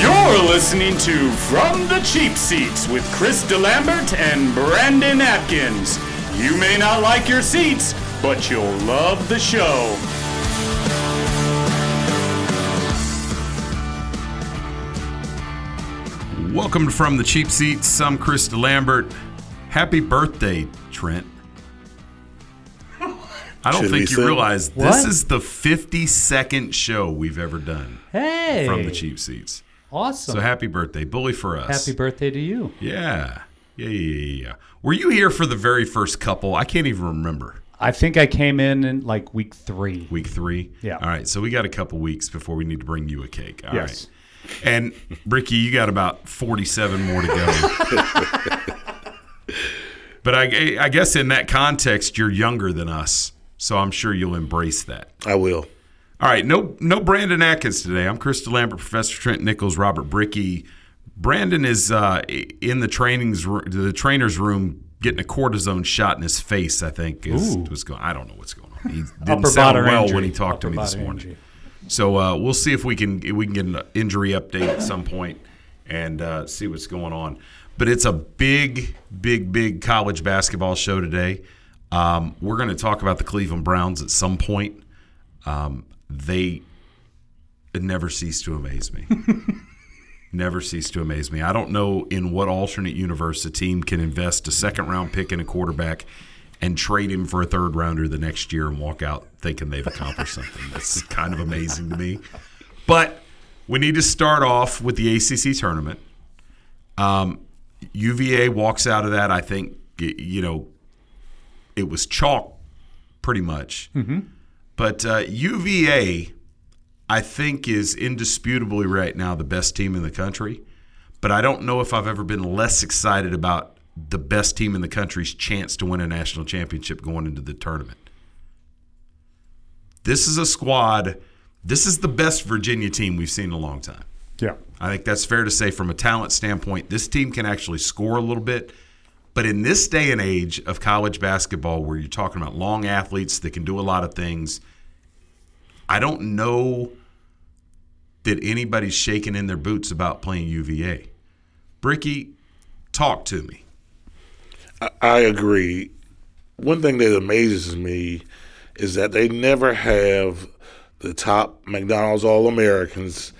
You're listening to From the Cheap Seats with Chris DeLambert and Brandon Atkins. You may not like your seats, but you'll love the show. Welcome to From the Cheap Seats. I'm Chris DeLambert. Happy birthday, Trent. I don't Should think we you sing? realize this What? is the 52nd show we've ever done Hey, from the Cheap Seats. Awesome! So happy birthday, bully for us. Happy birthday to you. Yeah. Yeah, yeah, yeah, yeah. Were you here for the very first couple? I can't even remember. I think I came in in like week three. Week three? Yeah. All right. So we got a couple weeks before we need to bring you a cake. All right. Yes. And Ricky, you got about 47 more to go. but I, I guess in that context, you're younger than us. So I'm sure you'll embrace that. I will. All right. No, no Brandon Atkins today. I'm Krista Lambert, Professor Trent Nichols, Robert Bricky. Brandon is uh, in the trainings, the trainer's room getting a cortisone shot in his face. I think is Ooh. was going. I don't know what's going on. He didn't sound well injury. when he talked to me this morning. injury. So uh, we'll see if we can we can get an injury update at some point and uh, see what's going on. But it's a big, big, big college basketball show today. Um, we're going to talk about the Cleveland Browns at some point. Um, they never cease to amaze me. never cease to amaze me. I don't know in what alternate universe a team can invest a second round pick in a quarterback and trade him for a third rounder the next year and walk out thinking they've accomplished something. That's kind of amazing to me. But we need to start off with the ACC tournament. Um, UVA walks out of that. I think you know it was chalk, pretty much. But uh, UVA, I think, is indisputably right now the best team in the country. But I don't know if I've ever been less excited about the best team in the country's chance to win a national championship going into the tournament. This is a squad. This is the best Virginia team we've seen in a long time. Yeah. I think that's fair to say from a talent standpoint. This team can actually score a little bit. But in this day and age of college basketball, where you're talking about long athletes that can do a lot of things, I don't know that anybody's shaking in their boots about playing UVA. Bricky, talk to me. I, agree. One thing that amazes me is that they never have the top McDonald's All Americans.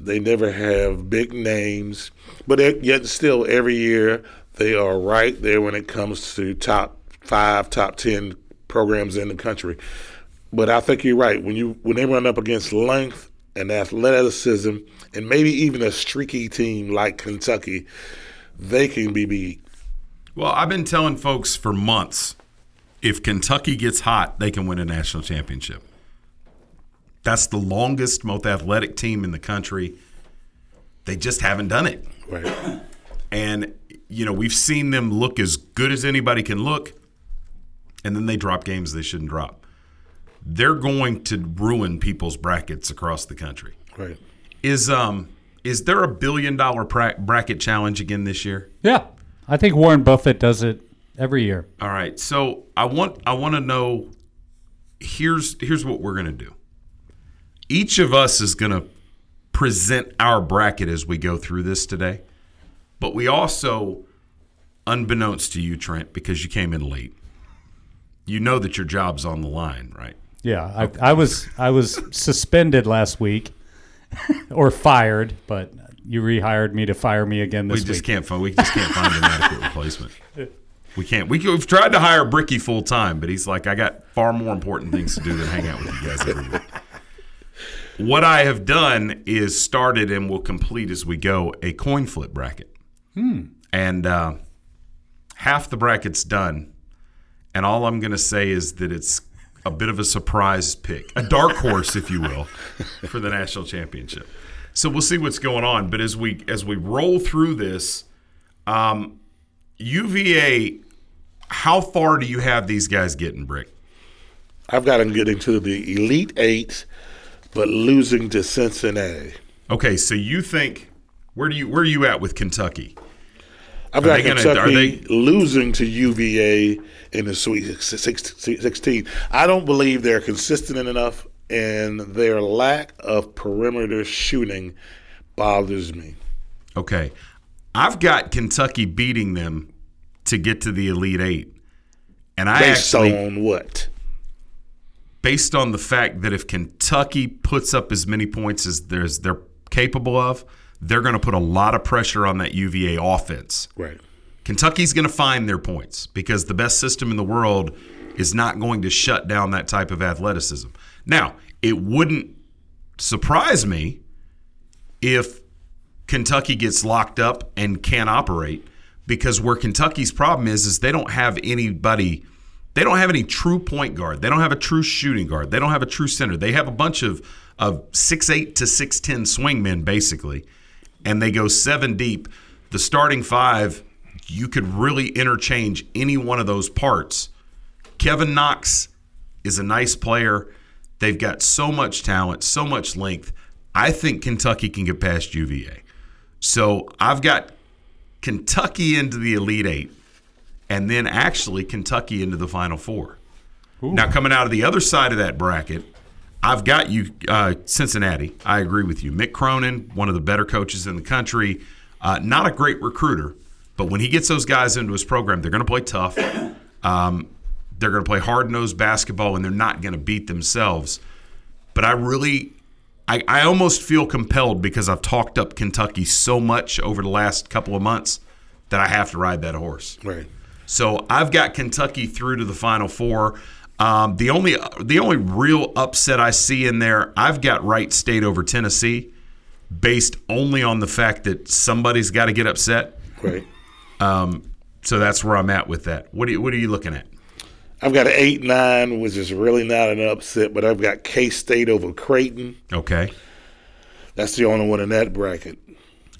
They never have big names, but yet still every year they are right there when it comes to top five, top ten programs in the country. But I think you're right when you when they run up against length and athleticism, and maybe even a streaky team like Kentucky, they can be beat. Well, I've been telling folks for months if Kentucky gets hot, they can win a national championship. That's the longest, most athletic team in the country. They just haven't done it. Right. And, you know, we've seen them look as good as anybody can look, and then they drop games they shouldn't drop. They're going to ruin people's brackets across the country. Right. Is um is there a billion dollar pra- bracket challenge again this year? Yeah. I think Warren Buffett does it every year. All right. So I want I want to know here's here's what we're going to do. Each of us is going to present our bracket as we go through this today. But we also unbeknownst to you Trent because you came in late. You know that your job's on the line, right? Yeah. I, I was I was suspended last week or fired, but you rehired me to fire me again this We this just week. can't find we just can't find an adequate replacement. We can't. We, we've tried to hire Bricky full time, but he's like, I got far more important things to do than hang out with you guys every week. What I have done is started and will complete as we go a coin flip bracket, and uh, half the bracket's done, and all I'm going to say is that it's a bit of a surprise pick, a dark horse, if you will, for the national championship. So we'll see what's going on. But as we as we roll through this, um, UVA, how far do you have these guys getting, Brick? I've got them getting to the Elite Eight, but losing to Cincinnati. Okay, so you think where do you where are you at with Kentucky? I've got gonna- Kentucky they- losing to UVA in the Sweet 16. I don't believe they're consistent enough, and their lack of perimeter shooting bothers me. Okay, I've got Kentucky beating them to get to the Elite Eight, and I Based actually on what? based on the fact that if Kentucky puts up as many points as there's they're capable of, they're going to put a lot of pressure on that UVA offense. Right. Kentucky's going to find their points because the best system in the world is not going to shut down that type of athleticism. Now, it wouldn't surprise me if Kentucky gets locked up and can't operate because where Kentucky's problem is is they don't have anybody they don't have any true point guard. They don't have a true shooting guard. They don't have a true center. They have a bunch of of 6'8 to 6'10 swingmen basically and they go 7 deep. The starting 5 you could really interchange any one of those parts. Kevin Knox is a nice player. They've got so much talent, so much length. I think Kentucky can get past UVA. So I've got Kentucky into the Elite Eight, and then actually Kentucky into the Final Four. Now, coming out of the other side of that bracket, I've got you, uh, Cincinnati. I agree with you. Mick Cronin, one of the better coaches in the country, uh, not a great recruiter, but when he gets those guys into his program, they're going to play tough. Um, they're going to play hard nosed basketball, and they're not going to beat themselves. But I really, I, I almost feel compelled because I've talked up Kentucky so much over the last couple of months that I have to ride that horse. Right. So I've got Kentucky through to the Final Four. Um, the only the only real upset I see in there, I've got Wright State over Tennessee, based only on the fact that somebody's got to get upset. Right. So that's where I'm at with that. What are you, what are you looking at? I've got an 8 9, which is really not an upset, but I've got K State over Creighton. Okay. That's the only one in that bracket.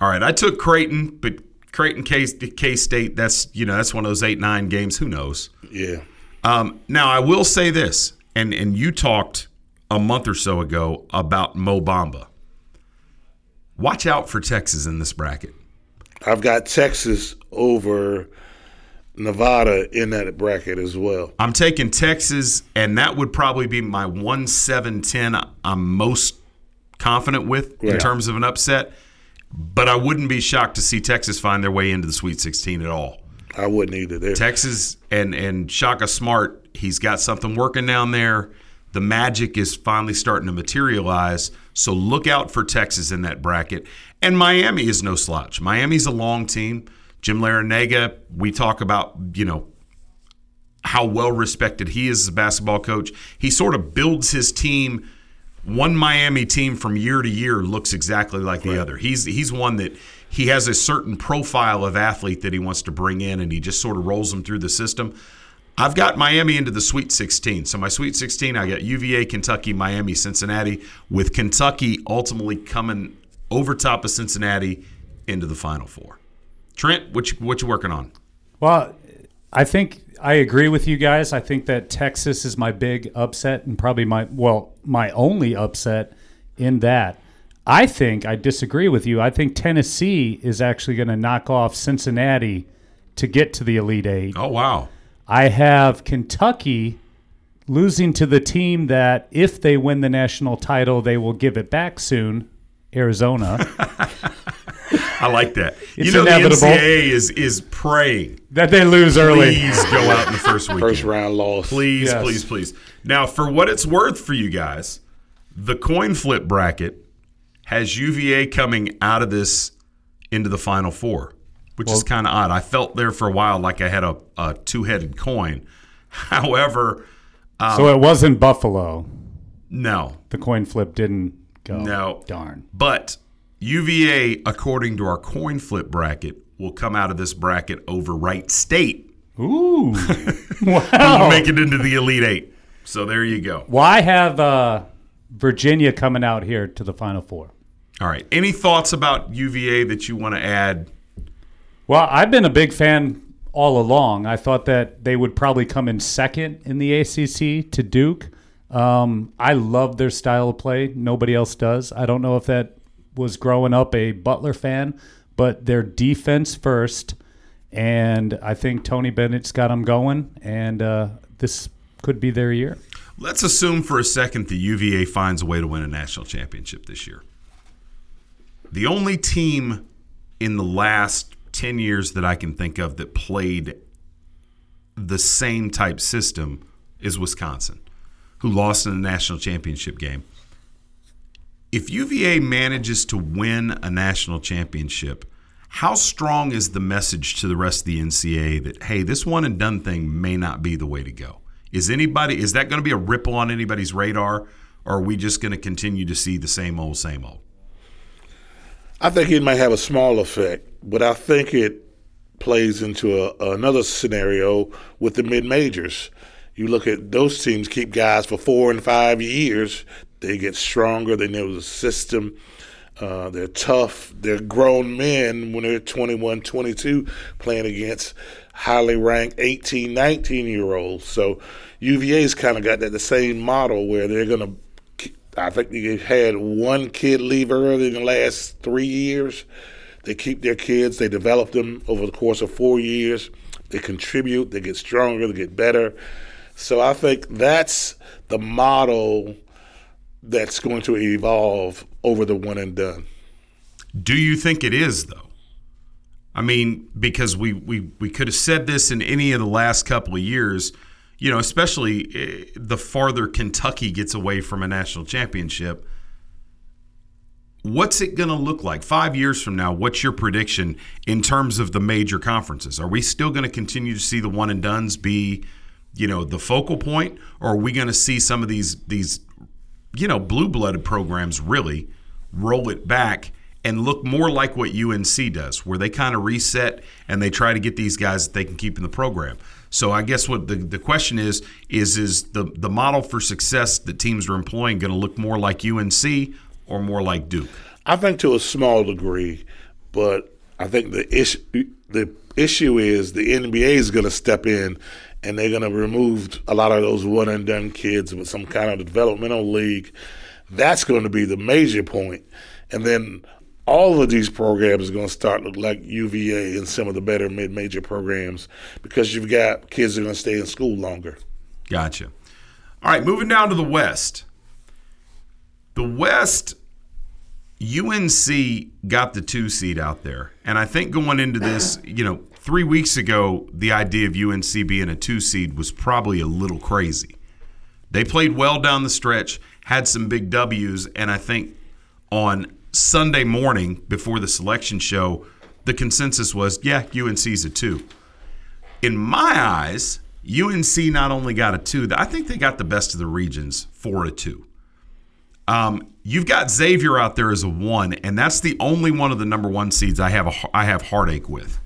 All right. I took Creighton, but Creighton K K State. That's you know that's one of those eight nine games. Who knows? Yeah. Um, now I will say this, and and you talked a month or so ago about Mo Bamba. Watch out for Texas in this bracket. I've got Texas over Nevada in that bracket as well. I'm taking Texas, and that would probably be my one seven ten. I'm most confident with in terms of an upset. But I wouldn't be shocked to see Texas find their way into the Sweet 16 at all. I wouldn't either. There. Texas and and Shaka Smart, he's got something working down there. The magic is finally starting to materialize. So look out for Texas in that bracket. And Miami is no slouch. Miami's a long team. Jim Larranaga, we talk about, you know, how well respected he is as a basketball coach. He sort of builds his team. One Miami team from year to year looks exactly like the other. He's he's one that he has a certain profile of athlete that he wants to bring in, and he just sort of rolls them through the system. I've got Miami into the Sweet 16. So my Sweet 16, I got UVA, Kentucky, Miami, Cincinnati, with Kentucky ultimately coming over top of Cincinnati into the Final Four. Trent, what you, what you working on? Well, I think I agree with you guys. I think that Texas is my big upset and probably my well, my only upset in that. I think I disagree with you. I think Tennessee is actually going to knock off Cincinnati to get to the Elite 8. Oh wow, I have Kentucky losing to the team that if they win the national title, they will give it back soon, Arizona. I like that. you know inevitable. the NCAA is is praying. that they lose early. Please go out in the first weekend. First round loss. Please, Yes. please, please. Now, for what it's worth for you guys, the coin flip bracket has UVA coming out of this into the Final Four, which is kind of odd. I felt there for a while like I had a, a two headed coin. However, So it wasn't Buffalo. no, The coin flip didn't go. No. Darn. But UVA, according to our coin flip bracket, will come out of this bracket over Wright State. Ooh. wow. make it into the Elite Eight. So there you go. Well, I have uh, Virginia coming out here to the Final Four. All right. Any thoughts about UVA that you want to add? Well, I've been a big fan all along. I thought that they would probably come in second in the ACC to Duke. Um, I love their style of play. Nobody else does. I don't know if that was growing up a Butler fan, but their defense first, and I think Tony Bennett's got them going, and uh, this could be their year. Let's assume for a second the UVA finds a way to win a national championship this year. The only team in the last 10 years that I can think of that played the same type system is Wisconsin, who lost in the national championship game. If UVA manages to win a national championship, how strong is the message to the rest of the NCAA that, hey, this one and done thing may not be the way to go? Is anybody is that going to be a ripple on anybody's radar, or are we just going to continue to see the same old, same old? I think it might have a small effect, but I think it plays into a, another scenario with the mid majors. You look at those teams keep guys for four and five years. They get stronger. They know the system. Uh, they're tough. They're grown men when they're 21, 22, playing against highly ranked 18, 19 year olds. So UVA's kind of got that the same model where they're going to. I think they had one kid leave early in the last three years. They keep their kids. They develop them over the course of four years. They contribute. They get stronger. They get better. So I think that's the model that's going to evolve over the one and done. Do you think it is though? I mean, because we we we could have said this in any of the last couple of years, you know, especially eh, the farther Kentucky gets away from a national championship. What's it going to look like five years from now? What's your prediction in terms of the major conferences? Are we still going to continue to see the one and duns be, you know, the focal point, or are we going to see some of these these, you know, blue blooded programs really roll it back and look more like what UNC does, where they kind of reset and they try to get these guys that they can keep in the program. So I guess what the, the question is is is the the model for success that teams are employing going to look more like UNC or more like Duke? I think to a small degree, but I think the issue the issue is the NBA is going to step in and they're going to remove a lot of those one and done kids with some kind of developmental league. That's going to be the major point. And then all of these programs are going to start look like UVA and some of the better mid-major programs because you've got kids that are going to stay in school longer. Gotcha. All right, moving down to the West. The West, UNC got the two seed out there. And I think going into this, you know, three weeks ago, the idea of UNC being a two seed was probably a little crazy. They played well down the stretch, had some big W's, and I think on Sunday morning before the selection show, the consensus was, yeah, UNC's a two. In my eyes, UNC not only got a two, I think they got the best of the regions for a two. Um, you've got Xavier out there as a one, and that's the only one of the number one seeds I have a, I have heartache with.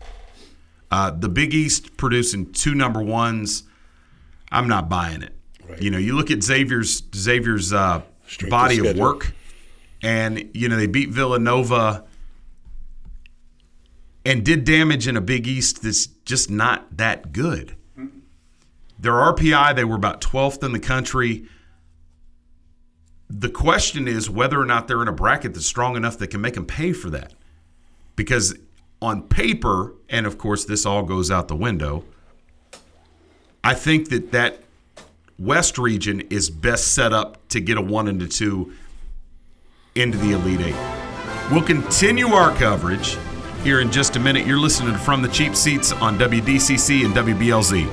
Uh, the Big East producing two number ones, I'm not buying it. Right. You know, you look at Xavier's Xavier's uh, body of work and you know they beat Villanova and did damage in a Big East that's just not that good. Their RPI, they were about 12th in the country. The question is whether or not they're in a bracket that's strong enough that can make them pay for that. Because on paper, and of course this all goes out the window, I think that that West region is best set up to get a one and a two into the Elite Eight. We'll continue our coverage here in just a minute. You're listening to From the Cheap Seats on WDCC and WBLZ.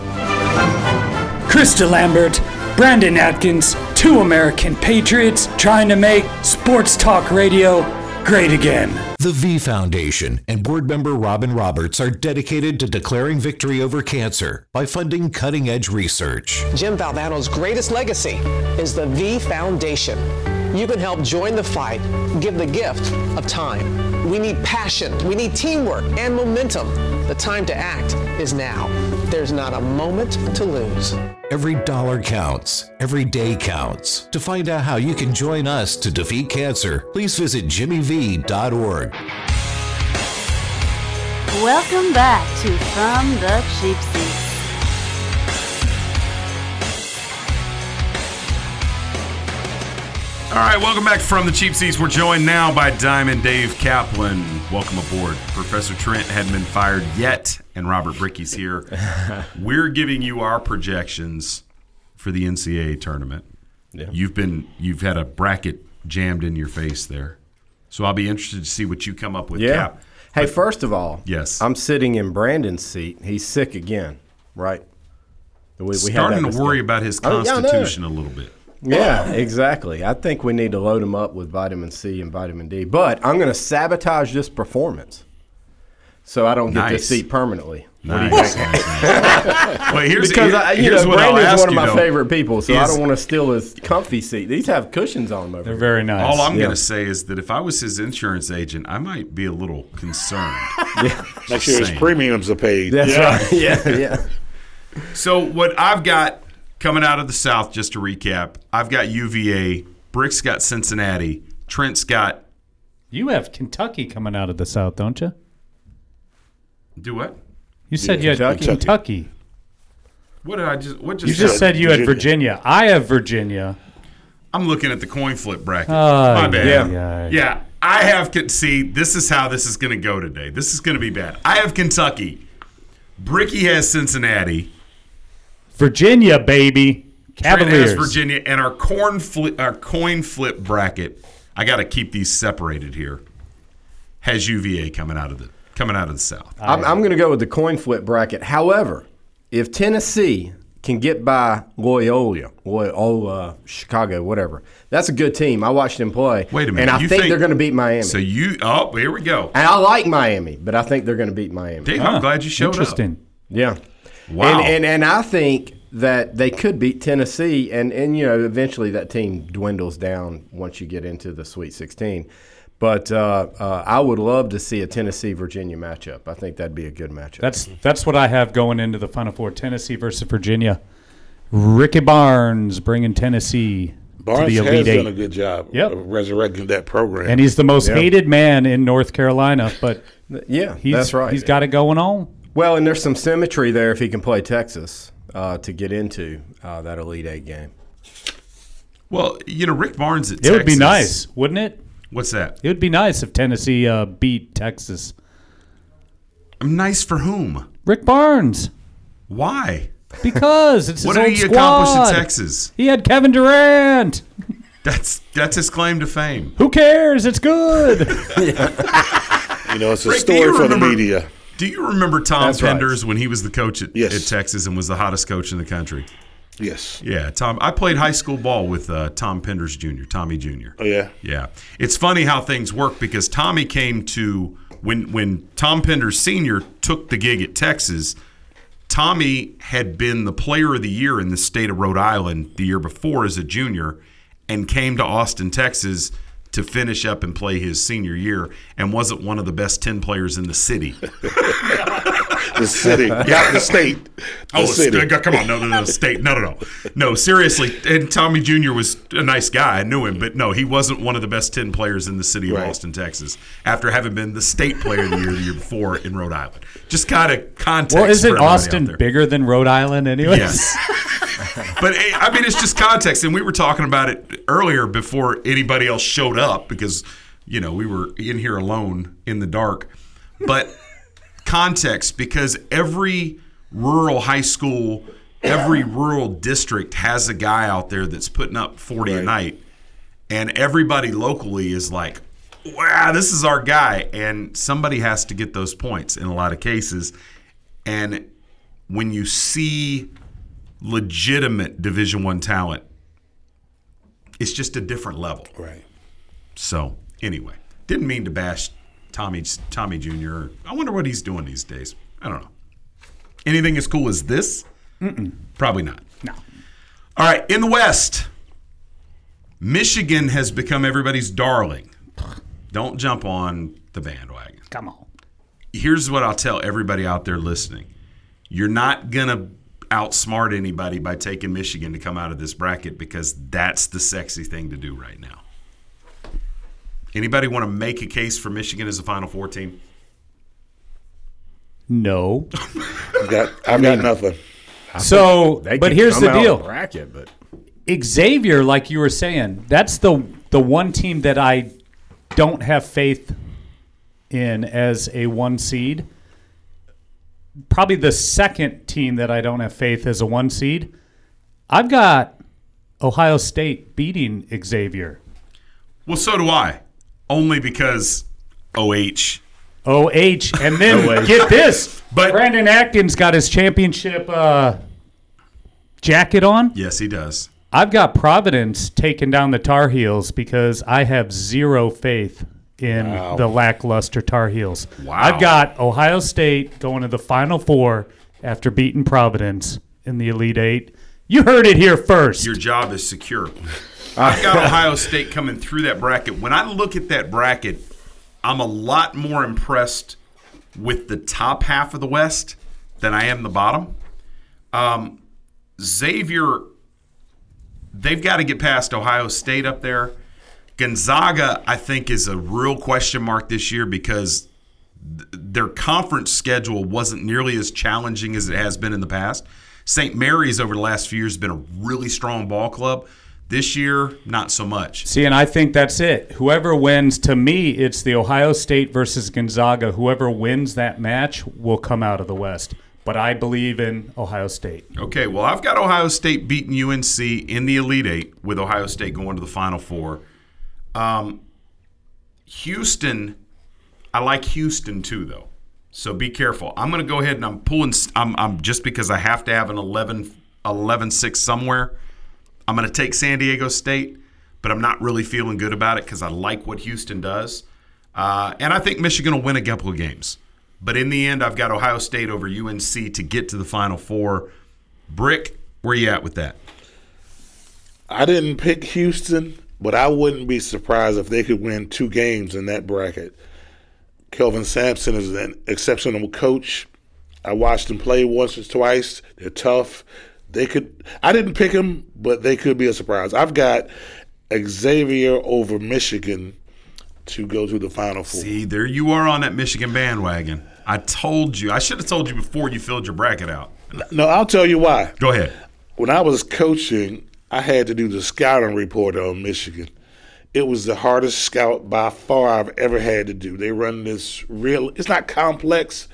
Krista Lambert, Brandon Atkins, two American patriots trying to make sports talk radio great again. The V Foundation and board member Robin Roberts are dedicated to declaring victory over cancer by funding cutting edge research. Jim Valvano's greatest legacy is the V Foundation you can help join the fight, give the gift of time. We need passion, we need teamwork and momentum. The time to act is now. There's not a moment to lose. Every dollar counts. Every day counts. To find out how you can join us to defeat cancer, please visit jimmyv.org. Welcome back to From the Cheap Seats. All right, welcome back from the cheap seats. We're joined now by Diamond Dave Kaplan. Welcome aboard. Professor Trent hadn't been fired yet, and Robert Bricky's here. We're giving you our projections for the NCAA tournament. You've been you've had a bracket jammed in your face there, so I'll be interested to see what you come up with. Yeah. Cap. Hey, first of all, Yes. I'm sitting in Brandon's seat. He's sick again, right? We, we starting to worry about his Oh, yeah, constitution a little bit. Yeah, exactly. I think we need to load him up with vitamin C and vitamin D. But I'm going to sabotage this performance so I don't get this Nice. seat permanently. What Nice. nice, nice. Well, here's because here- I, you here's know, what I'll Brandon's one of you, my though, favorite people, so I don't want to steal his comfy seat. These have cushions on them over there. They're here. very nice. All I'm Yeah. going to say is that if I was his insurance agent, I might be a little concerned. Make sure his premiums are paid. That's right. Yeah, yeah. So what I've got coming out of the South, just to recap, I've got UVA, Brick's got Cincinnati, Trent's got You have Kentucky coming out of the South, don't you? do what? You said you had Kentucky. Kentucky. What did I just? What just? You just said? said you had Virginia. Virginia. I have Virginia. I'm looking at the coin flip bracket. Oh, My bad. yeah, Yeah, yeah. I have. Con- See, this is how this is going to go today. This is going to be bad. I have Kentucky. Bricky has Cincinnati. Virginia, baby. Trent Cavaliers. has Virginia, and our corn flip, our coin flip bracket. I got to keep these separated here. Has UVA coming out of the coming out of the South? I'm, I'm going to go with the coin flip bracket. However, if Tennessee can get by Loyola, Loyola, Chicago, whatever, that's a good team. I watched them play. Wait a minute. And I you think, they're going to beat Miami. So you? Oh, here we go. and I like Miami, but I think they're going to beat Miami. Dave, I'm ah, glad you showed up. Interesting. Yeah. Wow. And, and and I think that they could beat Tennessee, and and you know eventually that team dwindles down once you get into the Sweet 16. But uh, uh, I would love to see a Tennessee Virginia matchup. I think that'd be a good matchup. That's that's what I have going into the Final Four: Tennessee versus Virginia. Ricky Barnes bringing Tennessee Barnes to the has Elite done a good job Yep. of resurrecting that program. and he's the most Yeah. hated man in North Carolina. But yeah, he's that's right. He's got it going on. Well, and there's some symmetry there if he can play Texas uh, to get into uh, that Elite Eight game. Well, you know, Rick Barnes at It would be nice, wouldn't it? What's that? It would be nice if Tennessee uh, beat Texas. Nice for whom? Rick Barnes, Why? because it's his What old did he squad. accomplish in Texas? He had Kevin Durant. That's that's his claim to fame. Who cares? It's good. you know, it's a Rick, story for the media. Do you remember Tom That's right. Penders when he was the coach at, Yes. at Texas and was the hottest coach in the country? Yes. Yeah, Tom. I played high school ball with uh, Tom Penders Jr., Tommy Jr. Oh yeah. Yeah, it's funny how things work because Tommy came to when when Tom Penders Sr. took the gig at Texas. Tommy had been the player of the year in the state of Rhode Island the year before as a junior, and came to Austin, Texas, to finish up and play his senior year, and wasn't one of the best ten players in the city. The city, yeah, the state, the Oh, city. st- come on, no, no, no, state, no, no, no, no. Seriously, and Tommy Jr. was a nice guy. I knew him, but no, he wasn't one of the best ten players in the city of Right. Austin, Texas. After having been the state player of the year the year before in Rhode Island, just kind of context. well, isn't for everybody out Austin bigger than Rhode Island anyway? Yes. but eh, I mean, it's just context, and we were talking about it earlier before anybody else showed up because you know we were in here alone in the dark. But context, because every rural high school, every rural district has a guy out there that's putting up forty a night, and everybody locally is like. Wow, this is our guy, and somebody has to get those points in a lot of cases. And when you see legitimate division one talent it's just a different level Right. so anyway didn't mean to bash tommy tommy jr i wonder what he's doing these days i don't know anything as cool as this probably not No. all right in the west michigan has become everybody's darling don't jump on the bandwagon Come on. here's what I'll tell everybody out there listening. You're not going to outsmart anybody by taking Michigan to come out of this bracket because that's the sexy thing to do right now. Anybody want to make a case for Michigan as a Final Four team? No. I've got, I've got nothing. So, but here's the deal. Bracket, but Xavier, like you were saying, that's the the one team that I don't have faith in as a one seed. Probably the second team that I don't have faith as a one seed. I've got Ohio State beating Xavier. Well, so do I. Only because OH. OH, and then get this. But- Brandon Atkins got his championship uh, jacket on. Yes, he does. I've got Providence taking down the Tar Heels because I have zero faith in the lackluster Tar Heels. Wow. I've got Ohio State going to the Final Four after beating Providence in the Elite Eight. You heard it here first. Your job is secure. I've got Ohio State coming through that bracket. When I look at that bracket, I'm a lot more impressed with the top half of the West than I am the bottom. Um, Xavier, they've got to get past Ohio State up there. Gonzaga, I think, is a real question mark this year because th- their conference schedule wasn't nearly as challenging as it has been in the past. St. Mary's over the last few years has been a really strong ball club. This year, not so much. See, and I think that's it. Whoever wins, to me, it's the Ohio State versus Gonzaga. Whoever wins that match will come out of the West. But I believe in Ohio State. Okay, well, I've got Ohio State beating UNC in the Elite Eight with Ohio State going to the Final Four. Um, Houston, I like Houston too, though. So be careful. I'm going to go ahead and I'm pulling. I'm, I'm just because I have to have an 11, 11 6 somewhere. I'm going to take San Diego State, but I'm not really feeling good about it because I like what Houston does. Uh, and I think Michigan will win a couple of games. But in the end, I've got Ohio State over UNC to get to the Final Four. Brick, where you at with that? I didn't pick Houston, but I wouldn't be surprised if they could win two games in that bracket. Kelvin Sampson is an exceptional coach. I watched him play once or twice. They're tough. They could. I didn't pick them, but they could be a surprise. I've got Xavier over Michigan to go to the Final Four. See, there you are on that Michigan bandwagon. I told you. I should have told you before you filled your bracket out. No, I'll tell you why. Go ahead. when I was coaching, I had to do the scouting report on Michigan. It was the hardest scout by far I've ever had to do. They run this real, it's not complex,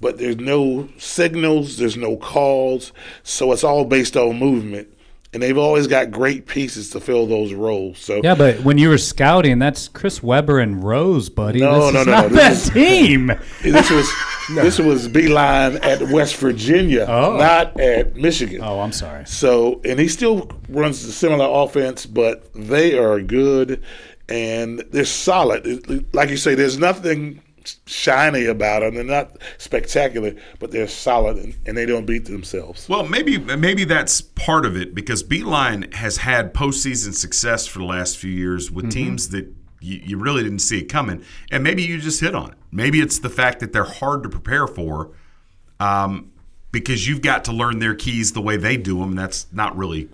but there's no signals, there's no calls, so it's all based on movement. And they've always got great pieces to fill those roles. So Yeah, but when you were scouting, that's Chris Webber and Rose, buddy. No, this no, is no, not no, that this is- team. this was this was Beilein at West Virginia, Oh. not at Michigan. Oh, I'm sorry. So, and he still runs a similar offense, but they are good and they're solid. Like you say, there's nothing shiny about them. They're not spectacular, but they're solid and, and they don't beat themselves. Well, maybe maybe that's part of it because Beilein has had postseason success for the last few years with teams that you, you really didn't see it coming, and maybe you just hit on it. Maybe it's the fact that they're hard to prepare for, um, because you've got to learn their keys the way they do them, and that's not really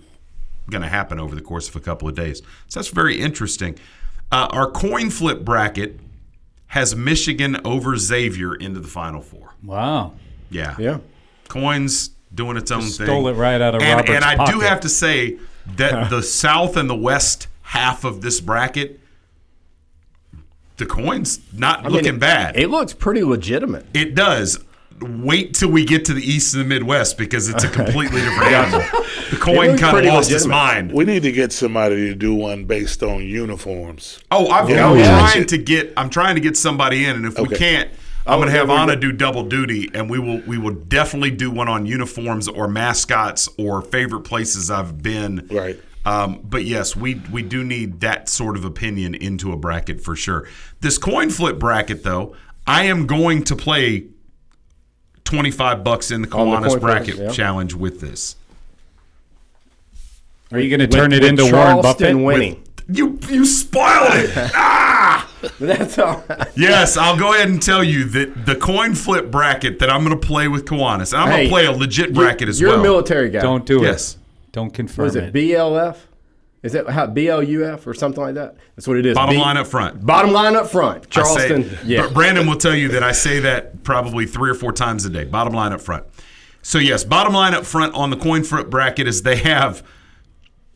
going to happen over the course of a couple of days. So that's very interesting. Uh, our coin flip bracket has Michigan over Xavier into the Final Four. Wow. Yeah. Yeah. Coins doing its own thing. stole it right out of and, Robert's And I do have to say that the South and the West half of this bracket, the coins not I mean, looking bad. It looks pretty legitimate. It does. Wait till we get to the East and the Midwest because it's a completely different animal. The coin looks kind of pretty lost its legitimate. mind. We need to get somebody to do one based on uniforms. Oh, I've, Yeah, I'm yeah. trying to get. I'm trying to get somebody in, and if we can't, I'm Oh, going to have there Anna do double duty, and we will. We will definitely do one on uniforms or mascots or favorite places I've been. Right. Um, but yes, we we do need that sort of opinion into a bracket for sure. This coin flip bracket, though, I am going to play twenty five bucks in the On the Kiwanis coin bracket yeah. challenge with this. Are you going to turn With- it with into Warren Charleston Buffett? winning. You you spoiled it. ah! That's all right. Yes, I'll go ahead and tell you that the coin flip bracket that I'm going to play with Kiwanis, and I'm going to play a legit bracket as well. You're a military guy. Don't do Yes. it. Yes. Don't confirm What is it? BLF? Is that how BLUF or something like that? That's what it is. Bottom B- line up front. Bottom line up front. I say- Charleston. yeah. Br- Brandon will tell you that I say that probably three or four times a day. Bottom line up front. So yes, bottom line up front on the coin flip bracket is they have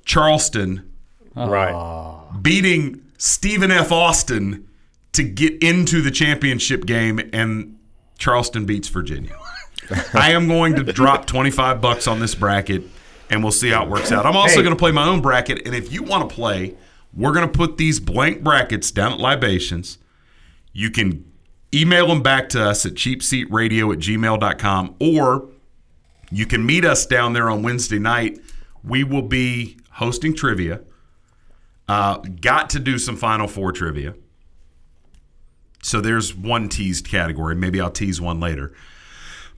Charleston right. beating Stephen F. Austin to get into the championship game, and Charleston beats Virginia. I am going to drop 25 bucks on this bracket, and we'll see how it works out. I'm also Hey. going to play my own bracket, and if you want to play, we're going to put these blank brackets down at Libations. You can email them back to us at cheapseatradio at gmail.com, or you can meet us down there on Wednesday night. We will be hosting trivia. Uh, got to do some Final Four trivia. So there's one teased category. Maybe I'll tease one later.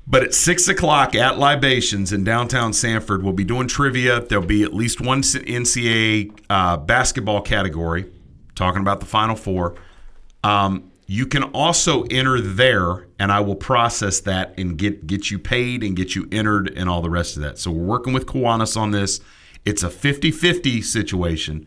But at six o'clock at Libations in downtown Sanford, we'll be doing trivia. There'll be at least one NCAA uh, basketball category, talking about the Final Four. Um, you can also enter there, and I will process that and get get you paid and get you entered and all the rest of that. So we're working with Kiwanis on this. It's a 50-50 situation.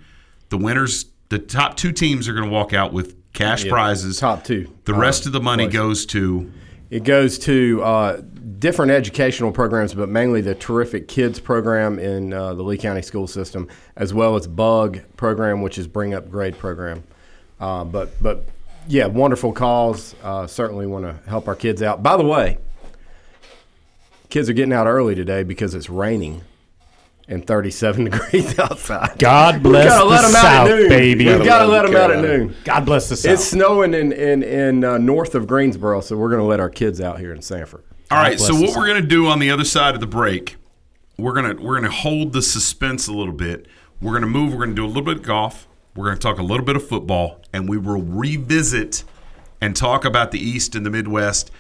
The winners, the top two teams are going to walk out with cash Yeah, prizes. top two. The Uh, rest of the money place. goes to It goes to uh, different educational programs, but mainly the terrific kids program in uh, the Lee County school system, as well as Bug program, which is Bring Up Grade program. Uh, but but yeah, wonderful cause. Uh, certainly want to help our kids out. By the way, kids are getting out early today because it's raining and 37 degrees outside. God bless gotta the let 'em out at South, noon. baby. We gotta Gotta let them out at noon. God bless the South. It's snowing in in in uh, north of Greensboro, so we're going to let our kids out here in Sanford. All right, so what us. we're going to do on the other side of the break, we're going to we're going to hold the suspense a little bit. We're going to move, we're going to do a little bit of golf. We're going to talk a little bit of football and we will revisit and talk about the East and the Midwest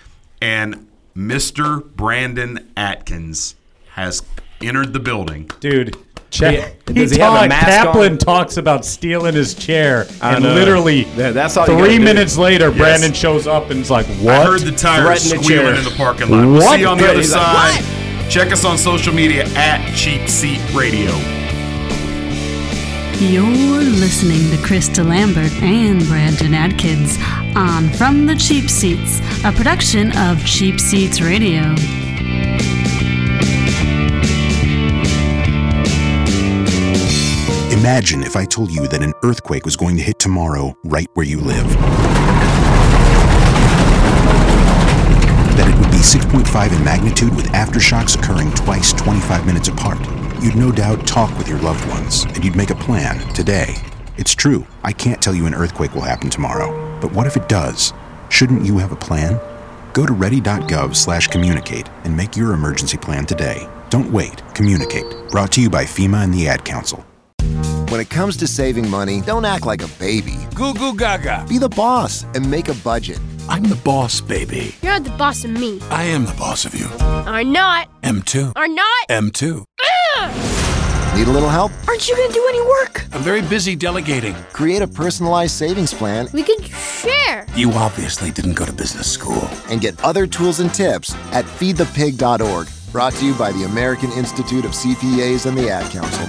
and Mr. Brandon Atkins has entered the building. Dude. Check. He- He, does he have a mask Kaplan on? talks about stealing his chair, I and know. literally Yeah, that's all you three gotta do. minutes later, Brandon shows up and is like, "What?" I heard the tires Threaten the squealing in the parking lot. We'll What? see you on the other He's like, side. Check us on social media at Cheap Seat Radio. You're listening to Krista Lambert and Brandon Atkins on From the Cheap Seats, a production of Cheap Seats Radio. Imagine if I told you that an earthquake was going to hit tomorrow right where you live. That it would be 6.5 in magnitude with aftershocks occurring twice 25 minutes apart. You'd no doubt talk with your loved ones and you'd make a plan today. It's true, I can't tell you an earthquake will happen tomorrow. But what if it does? Shouldn't you have a plan? Go to ready.gov/communicate and make your emergency plan today. Don't wait, communicate. Brought to you by FEMA and the Ad Council. When it comes to saving money, don't act like a baby. Goo goo gaga. Be the boss and make a budget. I'm the boss, baby. You're the boss of me. I am the boss of you. Are not. M2. Are not. M2. Need a little help? Aren't you gonna do any work? I'm very busy delegating. Create a personalized savings plan We could share. You obviously didn't go to business school. and get other tools and tips at feedthepig.org. Brought to you by the American Institute of CPAs and the Ad Council.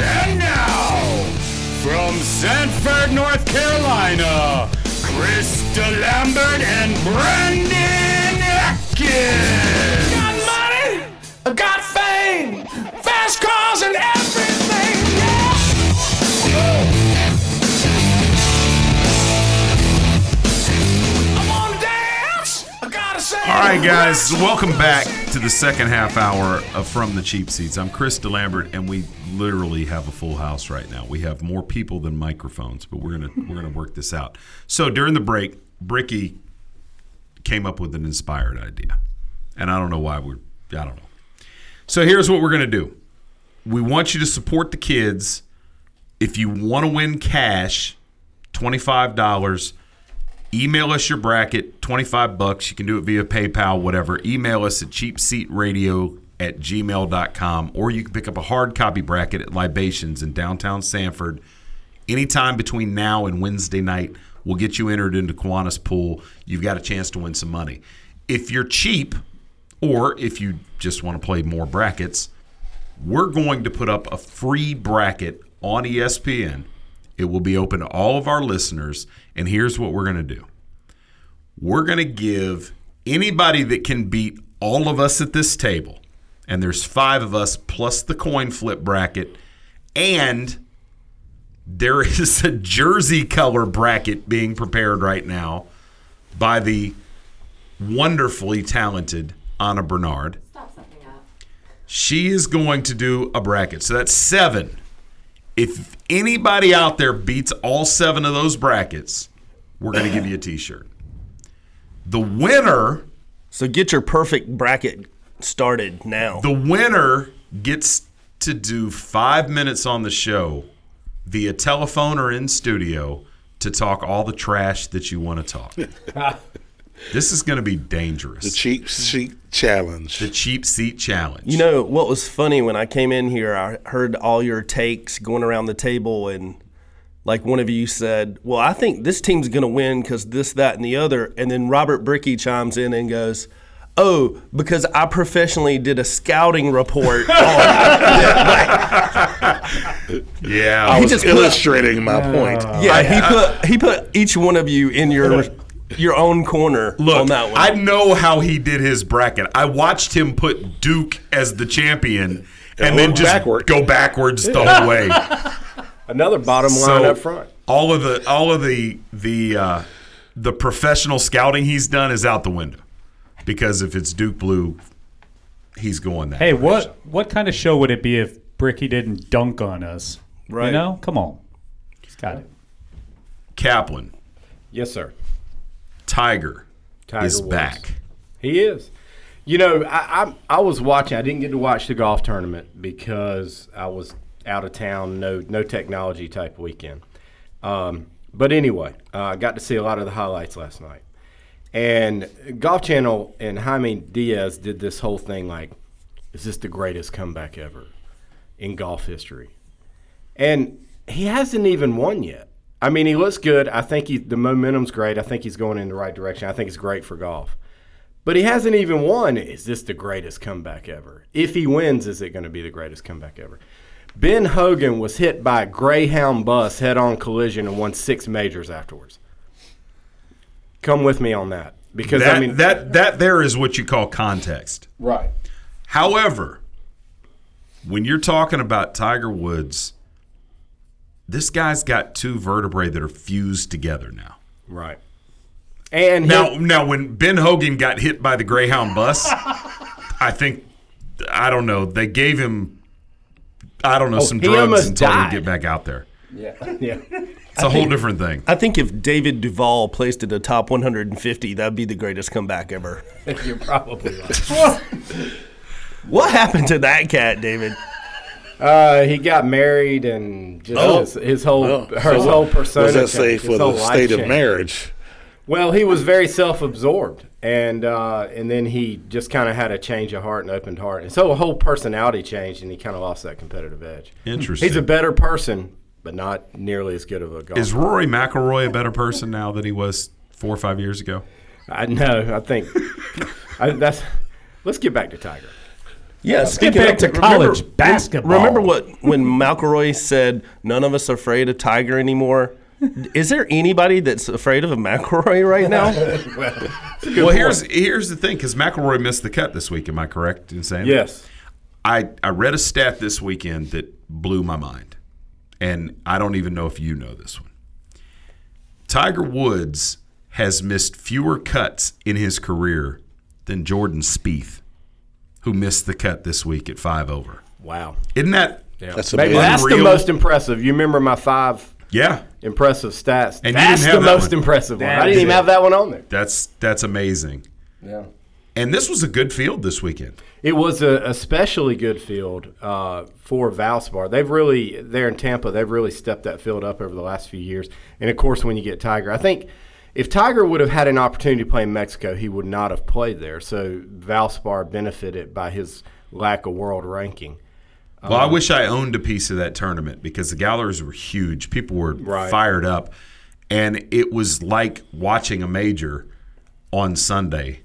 And now, from Sanford, North Carolina, Krista Lambert and Brandon Atkins. Got money, I got fame, fast cars and everything. Yeah. I wanna dance. I gotta say. All right, guys, welcome back. to the second half hour of From the Cheap Seats. I'm Chris DeLambert, and we literally have a full house right now. We have more people than microphones, but we're gonna we're gonna work this out. So during the break, Bricky came up with an inspired idea, and I don't know why we're I don't know. So here's what we're gonna do. We want you to support the kids. If you want to win cash, twenty five dollars email us your bracket 25 bucks you can do it via paypal whatever email us at cheapseatradio at gmail.com or you can pick up a hard copy bracket at libations in downtown sanford anytime between now and wednesday night. We'll get you entered into Kiwanis pool. You've got a chance to win some money. If you're cheap or if you just want to play more brackets we're going to put up a free bracket on espn it will be open to all of our listeners. And here's what we're going to do. We're going to give anybody that can beat all of us at this table, and there's five of us plus the coin flip bracket, and there is a jersey color bracket being prepared right now by the wonderfully talented Anna Bernard. Stop something up. She is going to do a bracket. So that's seven. If anybody out there beats all seven of those brackets, we're going to give you a T-shirt. The winner. So get your perfect bracket started now. The winner gets to do five minutes on the show via telephone or in studio to talk all the trash that you want to talk. this is going to be dangerous. The cheap seat challenge. The cheap seat challenge. You know what was funny when I came in here? I heard all your takes going around the table, and like one of you said, "Well, I think this team's going to win because this, that, and the other." And then Robert Bricky chimes in and goes, "Oh, because I professionally did a scouting report." on Yeah, I He was just put- illustrating my point. Yeah, he put he put each one of you in your your own corner Look, on that one. I know how he did his bracket. I watched him put Duke as the champion and then Go just backward. go backwards the whole way. Another bottom line So, up front. All of the all of the the uh, the professional scouting he's done is out the window because if it's Duke Blue, he's going that. Hey, what what kind of show would it be if Bricky didn't dunk on us? Right. You know, come on. He's got it. Kaplan Yes, sir. Tiger, Tiger is Woods. back. He is. You know, I, I I was watching. I didn't get to watch the golf tournament because I was out of town. No no technology type weekend. Um, but anyway, uh, I got to see a lot of the highlights last night. And Golf Channel and Jaime Diaz did this whole thing like, is this the greatest comeback ever in golf history? And he hasn't even won yet. I mean, he looks good. I think he, the momentum's great. I think he's going in the right direction. I think it's great for golf. But he hasn't even won. Is this the greatest comeback ever? If he wins, is it going to be the greatest comeback ever? Ben Hogan was hit by a Greyhound bus head on collision and won six majors afterwards. Come with me on that. Because, that, I mean, that that there is what you call context. right. However, when you're talking about Tiger Woods, this guy's got two vertebrae that are fused together now. Right. And now, now when Ben Hogan got hit by the Greyhound bus, I think I don't know. They gave him I don't know Oh, some drugs and told him to get back out there. Yeah. Yeah. It's a whole different thing. I think if David Duval placed at the top 150, that'd be the greatest comeback ever. You're probably right. What happened to that cat, David? Uh, he got married and just Oh. his, his whole Well, her so whole what persona. does that say changed, for the whole life state of changed. marriage? Well, he was very self-absorbed, and uh, and then he just kind of had a change of heart and opened heart, and so a whole personality changed, and he kind of lost that competitive edge. Interesting. He's a better person, but not nearly as good of a golfer. Is Rory McIlroy a better person now than he was four or five years ago? I know. I think I, that's. Let's get back to Tiger. Yeah, Let's get back of, to college rem- basketball. Remember what when McIlroy said, "None of us are afraid of Tiger anymore." Is there anybody that's afraid of a McIlroy right now? well, here's here's the thing because McIlroy missed the cut this week. Am I correct in saying? that? Yes. I I read a stat this weekend that blew my mind, and I don't even know if you know this one. Tiger Woods has missed fewer cuts in his career than Jordan Spieth. who missed the cut this week at five over. Wow. Isn't that That's Maybe amazing. that's the most impressive. You remember my five Yeah, impressive stats? And that's the that most one. impressive one. That I didn't even it. have that one on there. that's that's amazing. Yeah. And this was a good field this weekend. It was a especially good field uh, for Valspar. They've really there in Tampa. They've really stepped that field up over the last few years. And of course, when you get Tiger, I think if Tiger would have had an opportunity to play in Mexico, he would not have played there. So Valspar benefited by his lack of world ranking. Well, I wish I owned a piece of that tournament because the galleries were huge. People were Right. fired up, and it was like watching a major on Sunday.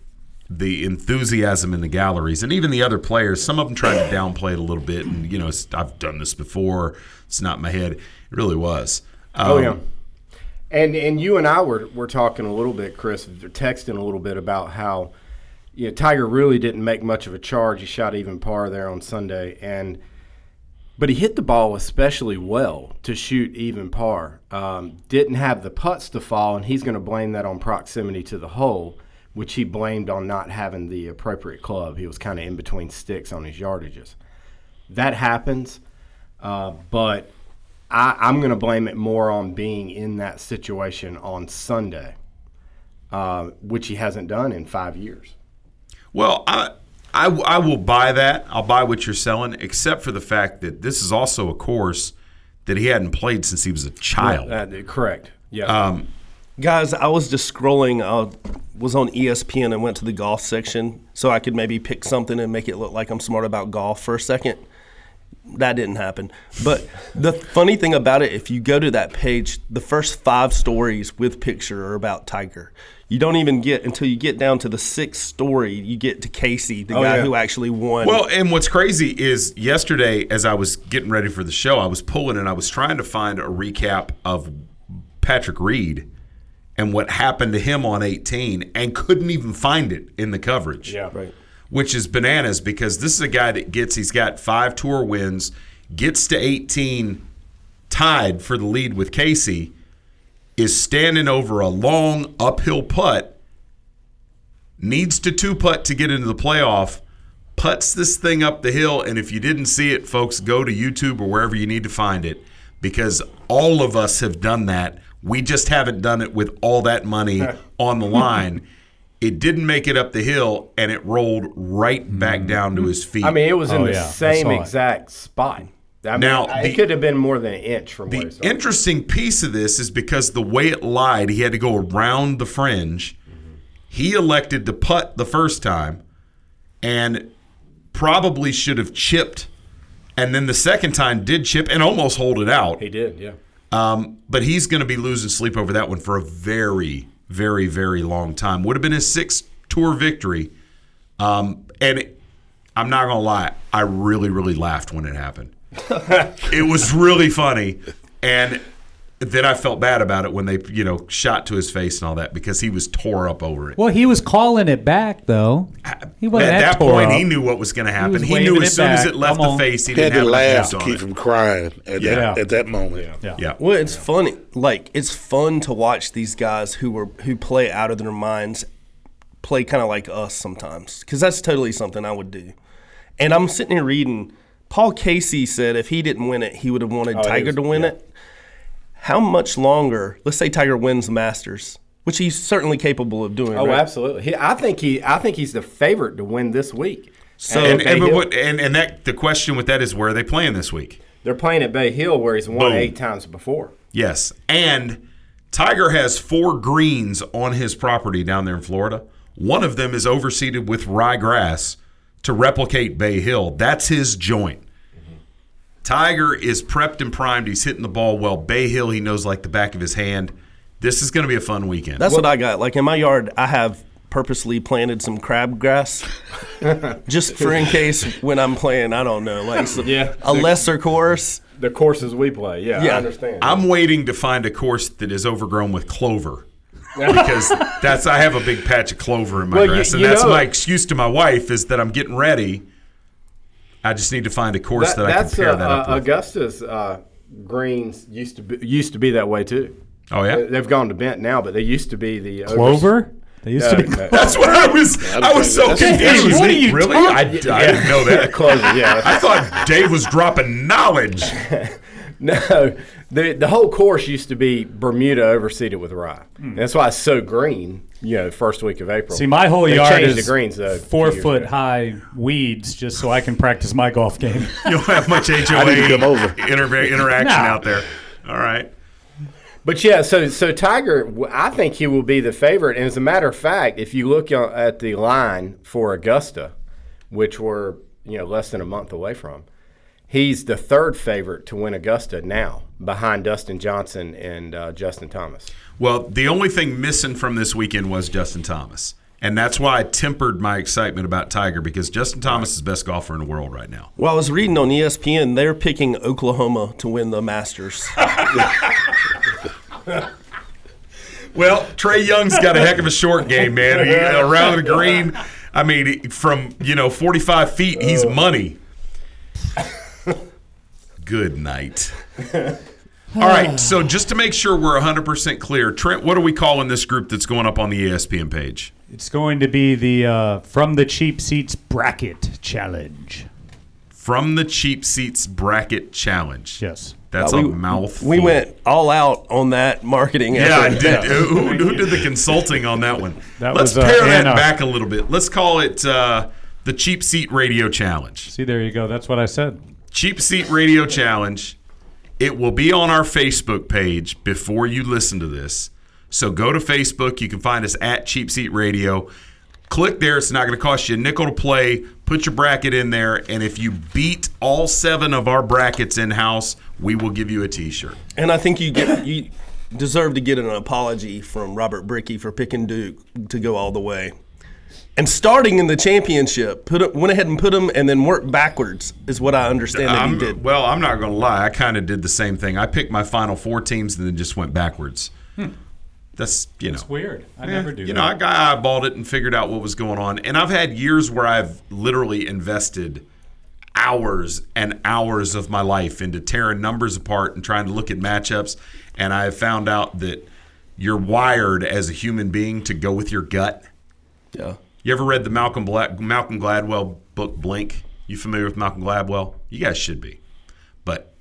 The enthusiasm in the galleries, and even the other players. Some of them tried to downplay it a little bit, and you know, I've done this before. It's not my head. It really was. Oh Um, yeah. And and you and I were were talking a little bit, Chris, texting a little bit about how you know, Tiger really didn't make much of a charge. He shot even par there on Sunday, and but he hit the ball especially well to shoot even par. Um, didn't have the putts to fall, and he's going to blame that on proximity to the hole, which he blamed on not having the appropriate club. He was kind of in between sticks on his yardages. That happens, uh, but I, I'm going to blame it more on being in that situation on Sunday, uh, which he hasn't done in five years. Well, I, I, I will buy that. I'll buy what you're selling, except for the fact that this is also a course that he hadn't played since he was a child. Uh, correct. Yeah. Um, Guys, I was just scrolling. I was on ESPN and went to the golf section so I could maybe pick something and make it look like I'm smart about golf for a second. That didn't happen. But the funny thing about it, if you go to that page, the first five stories with picture are about Tiger. You don't even get until you get down to the sixth story. You get to Casey, the Oh, guy yeah. who actually won. Well, and what's crazy is yesterday, as I was getting ready for the show, I was pulling and I was trying to find a recap of Patrick Reed and what happened to him on 18 and couldn't even find it in the coverage. Yeah. Right. Which is bananas because this is a guy that gets, he's got five tour wins, gets to 18 tied for the lead with Casey, is standing over a long uphill putt needs to two putt to get into the playoff, puts this thing up the hill, and if you didn't see it, folks, go to YouTube or wherever you need to find it because all of us have done that. We just haven't done it with all that money on the line. It didn't make it up the hill, and it rolled right back mm. down to his feet. I mean, it was in Oh, the yeah, I same saw it. exact spot. I mean, Now, I- the- it could have been more than an inch from where The it started. interesting piece of this is because the way it lied, he had to go around the fringe. Mm-hmm. He elected to putt the first time and probably should have chipped. And then the second time did chip and almost hold it out. He did, yeah. Um, but he's going to be losing sleep over that one for a very, very, very long time. Would have been his sixth tour victory. Um, and it, I'm not going to lie, I really, really laughed when it happened. it was really funny. And then I felt bad about it when they, you know, shot to his face and all that because he was tore up over it. Well, he was calling it back though. He wasn't At that tore point, up. he knew what was going to happen. was He, knew as soon as it left Come the on. face, he He didn't to have laugh a to on keep it. from crying at, Yeah. that, at that moment. Yeah. Yeah. yeah. Well, it's funny. Like it's fun to watch these guys who were who play out of their minds, play kind of like us sometimes, because that's totally something I would do. And I'm sitting here reading. Paul Casey said if he didn't win it, he would have wanted Oh, Tiger was- to win yeah. it. How much longer? Let's say Tiger wins the Masters, which he's certainly capable of doing. Oh, right? absolutely. He, I think he. I think he's the favorite to win this week. So and, Bay and, but what, and, and that the question with that is where are they playing this week? they're playing at Bay Hill, where he's won Boom. eight times before. Yes. And Tiger has four greens on his property down there in Florida. One of them is overseeded with ryegrass to replicate Bay Hill. That's his joint. Tiger is prepped and primed. He's hitting the ball well. Bay Hill, he knows like the back of his hand. This is going to be a fun weekend. That's what I got. Like in my yard, I have purposely planted some crabgrass just for in case when I'm playing. I don't know, like some- Yeah. a lesser course. The courses we play, yeah, Yeah. I understand. I'm waiting to find a course that is overgrown with clover. because that's I have a big patch of clover in my Well, you- grass, and that's know- my excuse to my wife is that I'm getting ready. I just need to find a course that, I can that's pair uh, that up uh, with. Augusta's uh, greens used to be used to be that way too. Oh yeah, They- They've gone to bent now, but they used to be the overs- Clover? They used to be. No, no. That's what I was. I was so That's- confused. Dave, what are you really? I, I talking- didn't know that. Close it, yeah. I thought Dave was dropping knowledge. No, the the whole course used to be Bermuda overseeded with rye. Hmm. That's why it's so green. You know, the first week of April. See, my whole They yard is the greens though. four foot ago. high weeds, just so I can practice my golf game. You don't have much HOA I need to come over. inter- interaction Nah. out there. All right. But yeah, so so Tiger, I think he will be the favorite. And as a matter of fact, if you look at the line for Augusta, which we're you know less than a month away from, he's the third favorite to win Augusta now, behind Dustin Johnson and uh, Justin Thomas. Well, the only thing missing from this weekend was Justin Thomas. And that's why I tempered my excitement about Tiger because Justin Thomas is the best golfer in the world right now. Well, I was reading on ESPN, they're picking Oklahoma to win the Masters. Well, Trae Young's got a heck of a short game, man. He, around the green, I mean, from you know 45 feet, he's money. Good night. All right, so just to make sure we're 100% clear, Trent, what are we calling this group that's going up on the ESPN page? It's going to be the uh, From the Cheap Seats Bracket Challenge. From the Cheap Seats Bracket Challenge. Yes. That's Uh, a we- mouthful. We went all out on that marketing Yeah, I effort. did. Who, who did the consulting on that one? That Let's was, uh, pare that back a little bit. Let's call it uh, the Cheap Seat Radio Challenge. See, there you go. That's what I said. Cheap Seat Radio Challenge. It will be on our Facebook page before you listen to this. So go to Facebook. You can find us at Cheap Seat Radio. Click there. It's not going to cost you a nickel to play. Put your bracket in there. And if you beat all seven of our brackets in house, we will give you a t shirt. And I think you get you deserve to get an apology from Robert Bricky for picking Duke to go all the way. And starting in the championship, put it, went ahead and put him, and then worked backwards is what I understand that he I'm- did. Well, I'm not going to lie. I kind of did the same thing. I picked my final four teams and then just went backwards. Hmm. That's you know It's weird. I Yeah, never do You that. know, I got eyeballed it and figured out what was going on. And I've had years where I've literally invested hours and hours of my life into tearing numbers apart and trying to look at matchups. And I have found out that you're wired as a human being to go with your gut. Yeah. You ever read the Malcolm Bla- Malcolm Gladwell book Blink? You familiar with Malcolm Gladwell? You guys should be. But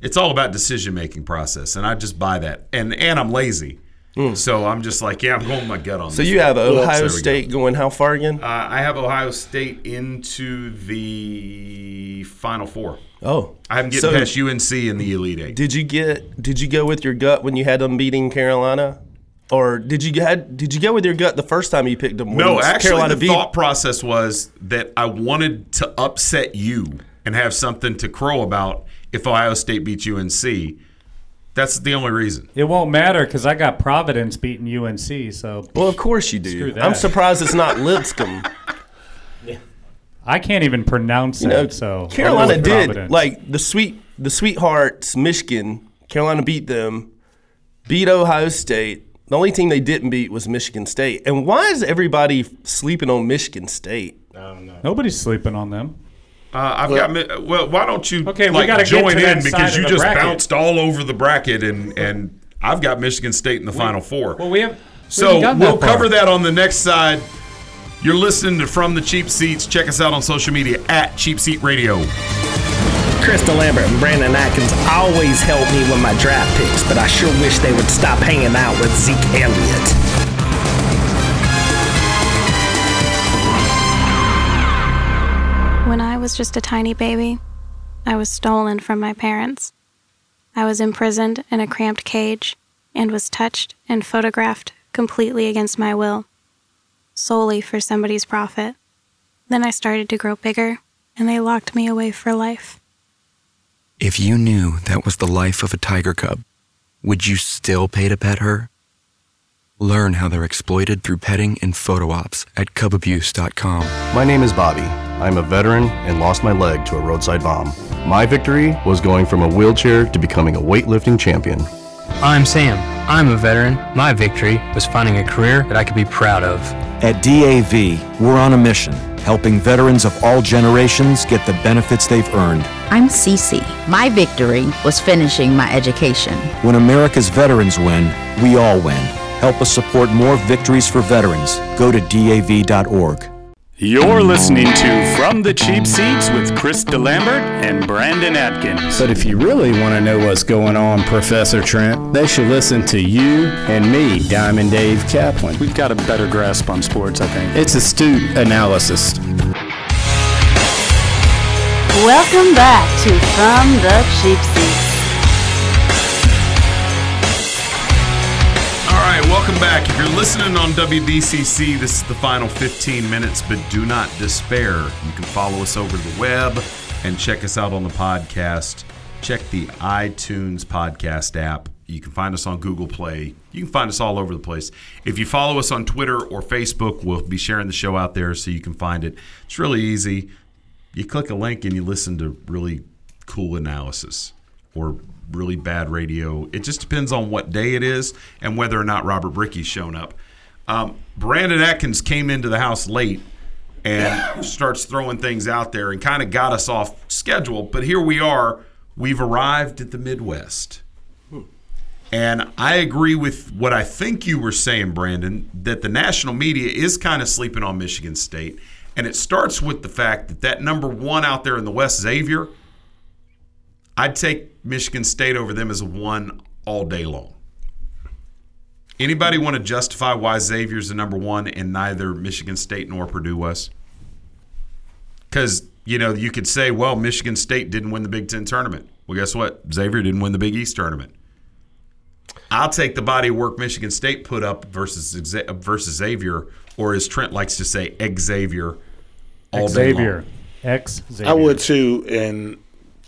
it's all about decision making process, and I just buy that. And and I'm lazy, so I'm just like, yeah, I'm going with my gut on So you have one. So Ohio there we go. State going how far again? Uh, I have Ohio State into the Final Four. Oh, I haven't getting So- past UNC in the Elite Eight. Did you get? Did you go with your gut when you had them beating Carolina, or did you had? Did you go with your gut the first time you picked them? when No, actually, Carolina the beat. thought process was that I wanted to upset you and have something to crow about if Ohio State beats UNC. That's the only reason. It won't matter because I got Providence beating UNC. So well, of course you Screw do. that. I'm surprised it's not Lipscomb. I can't even pronounce You know, it. So Carolina I'll go with did Providence. like the sweet the Sweethearts, Michigan. Carolina beat them, beat Ohio State. The only team they didn't beat was Michigan State. And why is everybody sleeping on Michigan State? Nobody's sleeping on them. Uh, I've got. mi- Well, why don't you Okay, we like, gotta join in because you just bracket. bounced all over the bracket and and I've got Michigan State in the Final Four. Well, we have. So haven't we'll that cover that on the next side. You're listening to From the Cheap Seats. Check us out on social media at Cheap Seat Radio. Chris DeLambert and Brandon Atkins always help me with my draft picks, but I sure wish they would stop hanging out with Zeke Elliott. When I was just a tiny baby, I was stolen from my parents. I was imprisoned in a cramped cage and was touched and photographed completely against my will, solely for somebody's profit. Then I started to grow bigger, and they locked me away for life. If you knew that was the life of a tiger cub, would you still pay to pet her? Learn how they're exploited through petting and photo ops at cubabuse.com. My name is Bobby. I'm a veteran and lost my leg to a roadside bomb. My victory was going from a wheelchair to becoming a weightlifting champion. I'm Sam. I'm a veteran. My victory was finding a career that I could be proud of. At DAV, we're on a mission, helping veterans of all generations get the benefits they've earned. I'm Cece. My victory was finishing my education. When America's veterans win, we all win. Help us support more victories for veterans. Go to DAV.org. You're listening to From the Cheap Seats with Chris DeLambert and Brandon Atkins. But if you really want to know what's going on, Professor Trent, they should listen to you and me, Diamond Dave Kaplan. We've got a better grasp on sports, I think. It's astute analysis. Welcome back to From the Cheap Seats. Welcome back. If you're listening on WBCC, this is the final 15 minutes, but do not despair. You can follow us over the web and check us out on the podcast. Check the iTunes podcast app. You can find us on Google Play. You can find us all over the place. If you follow us on Twitter or Facebook, we'll be sharing the show out there so you can find it. It's really easy. You click a link and you listen to really cool analysis or really bad radio. It just depends on what day it is and whether or not Robert Bricky's shown up. Um, Brandon Atkins came into the house late and starts throwing things out there and kind of got us off schedule. But here we are. We've arrived at the Midwest. And I agree with what I think you were saying, Brandon, that the national media is kind of sleeping on Michigan State. And it starts with the fact that that number one out there in the West, Xavier, I'd take Michigan State over them as a one all day long. Anybody want to justify why Xavier's the number one and neither Michigan State nor Purdue was? Because, you know, you could say, well, Michigan State didn't win the Big Ten tournament. Well, guess what? Xavier didn't win the Big East tournament. I'll take the body of work Michigan State put up versus versus Xavier, or as Trent likes to say, Xavier. All Xavier. Day long. X Xavier. I would too, and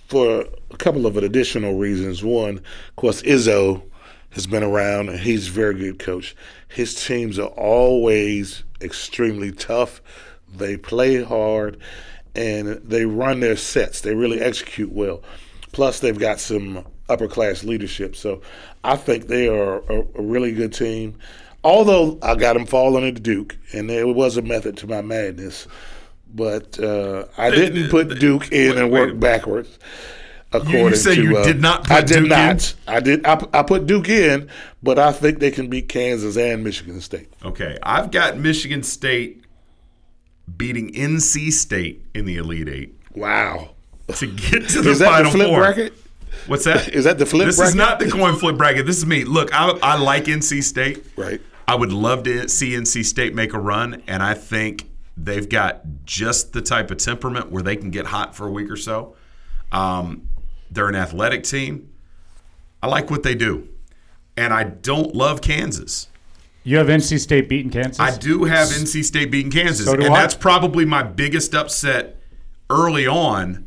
for a couple of additional reasons. One, of course, Izzo has been around and he's a very good coach. His teams are always extremely tough. They play hard and they run their sets. They really execute well. Plus, they've got some upper class leadership. So I think they are a, a really good team. Although I got them falling into Duke, and there was a method to my madness. But uh, I didn't put Duke in and work backwards. According you say to, you uh, did not. Put I did Duke not. I did. I, I put Duke in, but I think they can beat Kansas and Michigan State. Okay, I've got Michigan State beating NC State in the Elite Eight. Wow! To get to the Is that final the flip four. bracket? What's that? Is that the flip This bracket? is not the coin flip bracket. This is me. Look, I, I like NC State. Right. I would love to see NC State make a run, and I think they've got just the type of temperament where they can get hot for a week or so. Um, they're an athletic team. I like what they do, and I don't love Kansas. You have NC State beating Kansas? I do have NC State beating Kansas, So do and I. that's probably my biggest upset early on.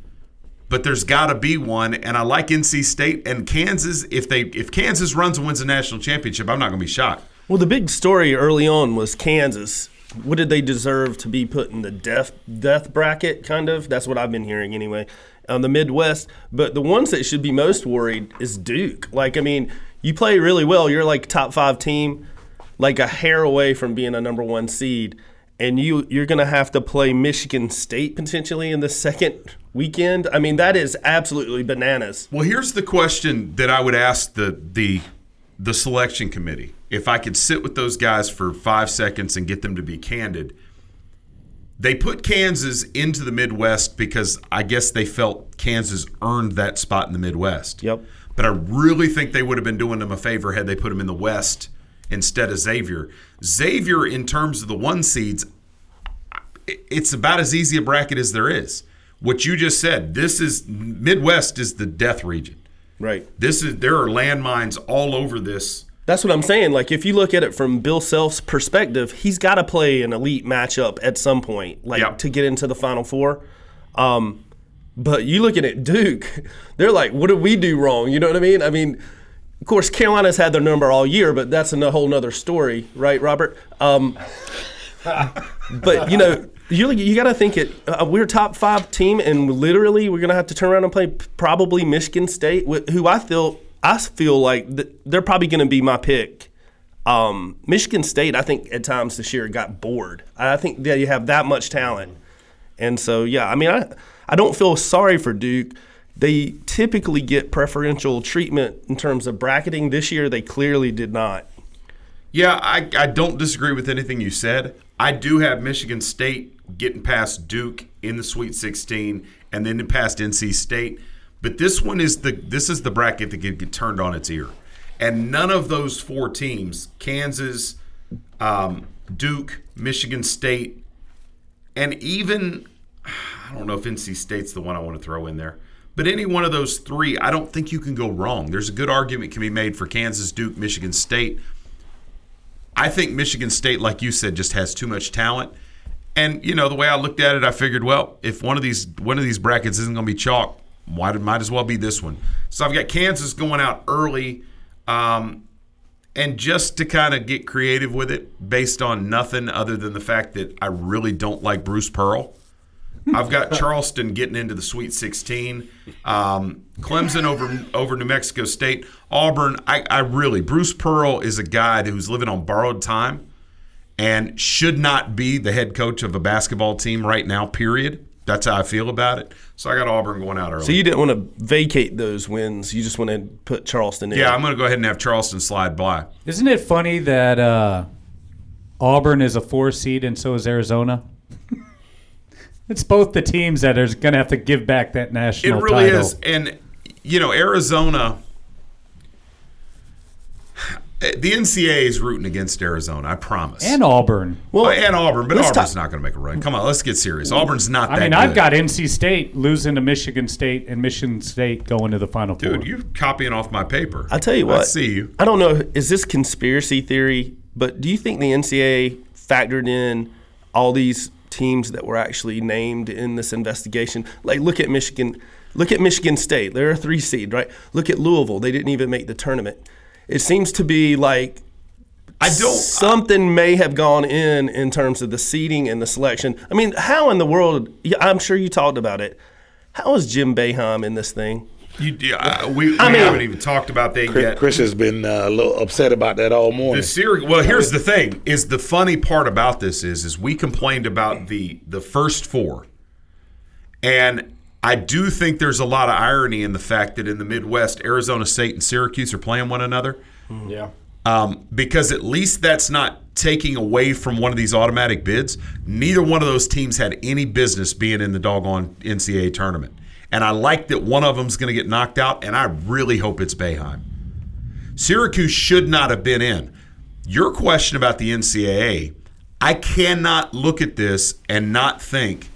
But there's got to be one, and I like NC State and Kansas. If they if Kansas runs and wins a national championship, I'm not going to be shocked. Well, the big story early on was Kansas. What did they deserve to be put in the death death bracket? Kind of. That's what I've been hearing anyway. On the Midwest, but the ones that should be most worried is Duke. Like, I mean, you play really well. You're like top five team, like a hair away from being a number one seed, and you you're gonna have to play Michigan State potentially in the second weekend. I mean, that is absolutely bananas. Well, here's the question that I would ask the the the selection committee. If I could sit with those guys for five seconds and get them to be candid, they put Kansas into the Midwest because I guess they felt Kansas earned that spot in the Midwest. Yep. But I really think they would have been doing them a favor had they put them in the West instead of Xavier. Xavier, in terms of the one seeds, it's about as easy a bracket as there is. What you just said, this is Midwest is the death region. Right. This is there are landmines all over this. That's what I'm saying. Like, if you look at it from Bill Self's perspective, he's got to play an elite matchup at some point, like to get into the Final Four. Um, but you looking at Duke, they're like, what did we do wrong? You know what I mean? I mean, of course, Carolina's had their number all year, but that's a whole nother story, right, Robert? Um, but you know, you you got to think it. Uh, we're a top five team, and literally, we're gonna have to turn around and play probably Michigan State, who I feel I feel like th- they're probably gonna be my pick. Um, Michigan State, I think at times this year got bored. I think that you have that much talent, and so yeah, I mean, I I don't feel sorry for Duke. They typically get preferential treatment in terms of bracketing. This year, they clearly did not. Yeah, I, I don't disagree with anything you said. I do have Michigan State getting past Duke in the Sweet 16 and then past NC State. But this one is the this is the bracket that get, get turned on its ear. And none of those four teams, Kansas, um, Duke, Michigan State, and even I don't know if NC State's the one I want to throw in there. But any one of those three, I don't think you can go wrong. There's a good argument can be made for Kansas, Duke, Michigan State. I think Michigan State, like you said, just has too much talent. And you know, the way I looked at it, I figured, well, if one of these one of these brackets isn't going to be chalk, why might as well be this one. So I've got Kansas going out early, um, and just to kind of get creative with it, based on nothing other than the fact that I really don't like Bruce Pearl. I've got Charleston getting into the Sweet 16. Um, Clemson over over New Mexico State. Auburn. I, I really Bruce Pearl is a guy who's living on borrowed time and should not be the head coach of a basketball team right now. Period. That's how I feel about it. So I got Auburn going out early. So you didn't want to vacate those wins. You just want to put Charleston in. yeah, I'm going to go ahead and have Charleston slide by. Isn't it funny that uh, Auburn is a four seed and so is Arizona? it's both the teams that are going to have to give back that national. It really title. is, and you know Arizona. The NCAA is rooting against Arizona. I promise. And Auburn. Well, and Auburn, but let's Auburn's talk- not going to make a run. Come on, let's get serious. Auburn's not that. I that mean, good. I've got NC State losing to Michigan State and Michigan State going to the Final Four. Dude, you're copying off my paper. I'll tell you what. I what. see you. I don't know. Is this conspiracy theory? But do you think the NCAA factored in all these teams that were actually named in this investigation? Like, look at Michigan. Look at Michigan State. They're a three seed, right? Look at Louisville. They didn't even make the tournament. It seems to be like I don't. Something may have gone in in terms of the seeding and the selection. I mean, how in the world? I'm sure you talked about it. How is Jim Boeheim in this thing? You, yeah, uh, we, we I mean- haven't even talked about that Chris, yet. Chris has been uh, a little upset about that all morning. The series. Well, here's the thing: is the funny part about this is is we complained about the the first four, and I do think there's a lot of irony in the fact that in the Midwest, Arizona State and Syracuse are playing one another. Yeah. Um, because at least that's not taking away from one of these automatic bids. Neither one of those teams had any business being in the doggone NCAA tournament. And I like that one of them's going to get knocked out, and I really hope it's Boeheim. Syracuse should not have been in. Your question about the NCAA, I cannot look at this and not think